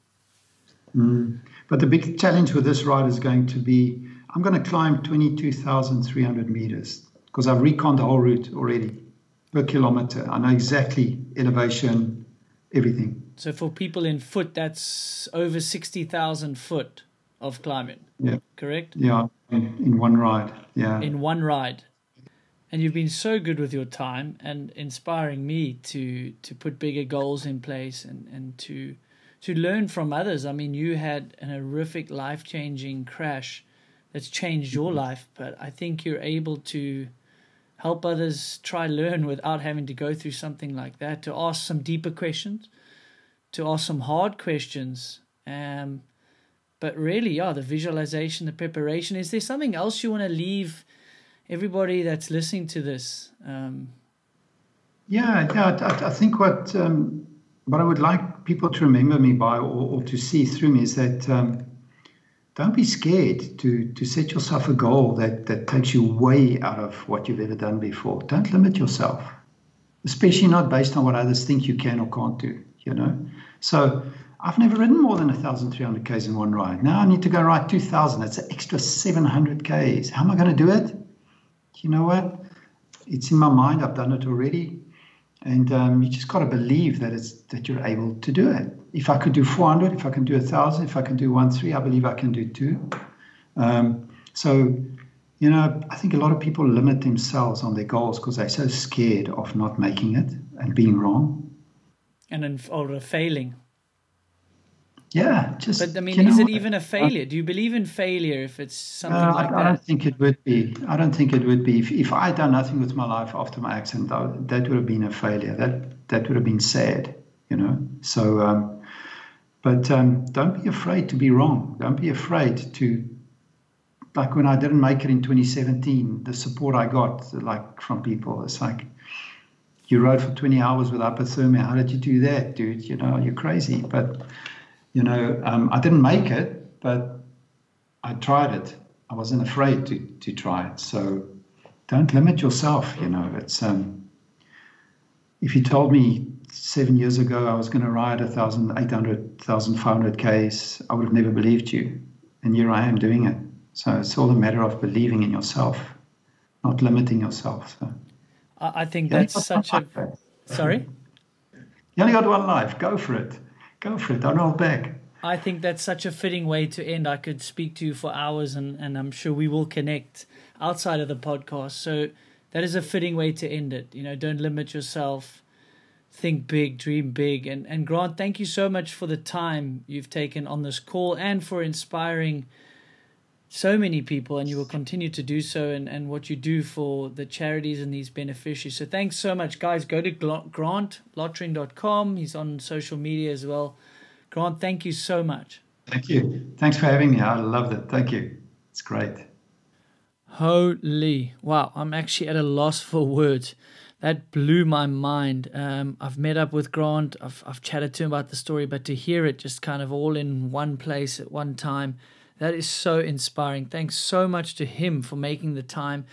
B: Mm.
A: But the big challenge with this ride is going to be I'm going to climb 22,300 meters because I've reconned the whole route already per kilometer. I know exactly elevation, everything.
B: So for people in foot, that's over 60,000 foot of climbing,
A: Yeah,
B: correct?
A: yeah, in, in one ride. Yeah.
B: in one ride. And you've been so good with your time and inspiring me to to put bigger goals in place and, and to to learn from others. I mean, you had an horrific life changing crash that's changed your mm-hmm. life, but I think you're able to help others try learn without having to go through something like that, to ask some deeper questions, to ask some hard questions. Um, but really, yeah, the visualization, the preparation. Is there something else you want to leave everybody that's listening to this? Um,
A: Yeah, yeah. I, I think what um, what I would like people to remember me by, or, or to see through me, is that um, don't be scared to to set yourself a goal that that takes you way out of what you've ever done before. Don't limit yourself, especially not based on what others think you can or can't do. You know, so. I've never ridden more than 1,300 Ks in one ride. Now I need to go ride 2,000. That's an extra 700 Ks. How am I going to do it? You know what? It's in my mind. I've done it already. And um, you just got to believe that it's that you're able to do it. If I could do 400, if I can do 1,000, if I can do one three, I believe I can do two. Um, so, you know, I think a lot of people limit themselves on their goals because they're so scared of not making it and being wrong.
B: And then or a failing.
A: Yeah, just.
B: But I mean,
A: you know
B: is it even a failure? Do you believe in failure if it's something
A: Uh,
B: like
A: I, I don't think it would be. I don't think it would be. If, if I had done nothing with my life after my accident, I, that would have been a failure. That that would have been sad, you know. So, um, But um, don't be afraid to be wrong. Don't be afraid to, like when I didn't make it in 2017, the support I got, like from people, it's like, you rode for 20 hours with hypothermia. How did you do that, dude? You know, you're crazy. But, you know, um, I didn't make it, but I tried it. I wasn't afraid to, to try it. So don't limit yourself. You know, it's, um, if you told me seven years ago I was going to ride a thousand, eight hundred, thousand, five hundred k's, I would have never believed you. And here I am doing it. So it's all a matter of believing in yourself, not limiting yourself. So.
B: I think that's such a. Sorry?
A: You only got one life. Go for it. Go for it. Don't hold back.
B: I think that's such a fitting way to end. I could speak to you for hours, and, and I'm sure we will connect outside of the podcast. So that is a fitting way to end it. You know, don't limit yourself. Think big, dream big. And, and Grant, thank you so much for the time you've taken on this call and for inspiring so many people and you will continue to do so and, and what you do for the charities and these beneficiaries. So thanks so much, guys. Go to grantlottering.com. He's on social media as well. Grant, thank you so much.
A: Thank you. Thanks for having me. I loved it. Thank you. It's great.
B: Holy. Wow. I'm actually at a loss for words. That blew my mind. Um, I've met up with Grant. I've, I've chatted to him about the story, but to hear it just kind of all in one place at one time – that is so inspiring. Thanks so much to him for making the time.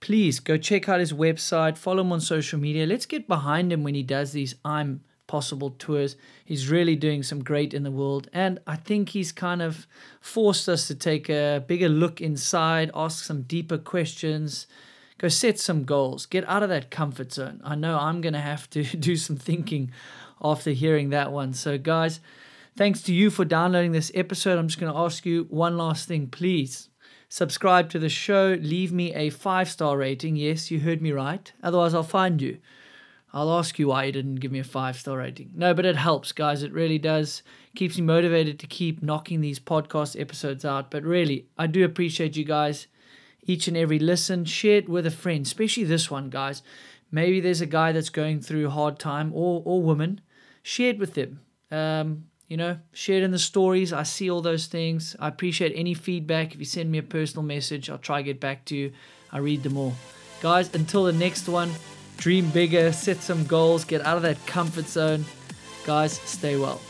B: Please go check out his website, follow him on social media. Let's get behind him when he does these I'm Possible tours. He's really doing some great in the world. And I think he's kind of forced us to take a bigger look inside, ask some deeper questions, go set some goals, get out of that comfort zone. I know I'm going to have to do some thinking after hearing that one. So, guys, Thanks to you for downloading this episode. I'm just going to ask you one last thing. Please subscribe to the show. Leave me a five star rating. Yes, you heard me right. Otherwise, I'll find you. I'll ask you why you didn't give me a five star rating. No, but it helps, guys. It really does. Keeps me motivated to keep knocking these podcast episodes out. But really, I do appreciate you guys. Each and every listen, share it with a friend, especially this one, guys. Maybe there's a guy that's going through a hard time or, or woman. Share it with them. Um, you know, share it in the stories. I see all those things. I appreciate any feedback. If you send me a personal message, I'll try to get back to you. I read them all. Guys, until the next one, dream bigger, set some goals, get out of that comfort zone. Guys, stay well.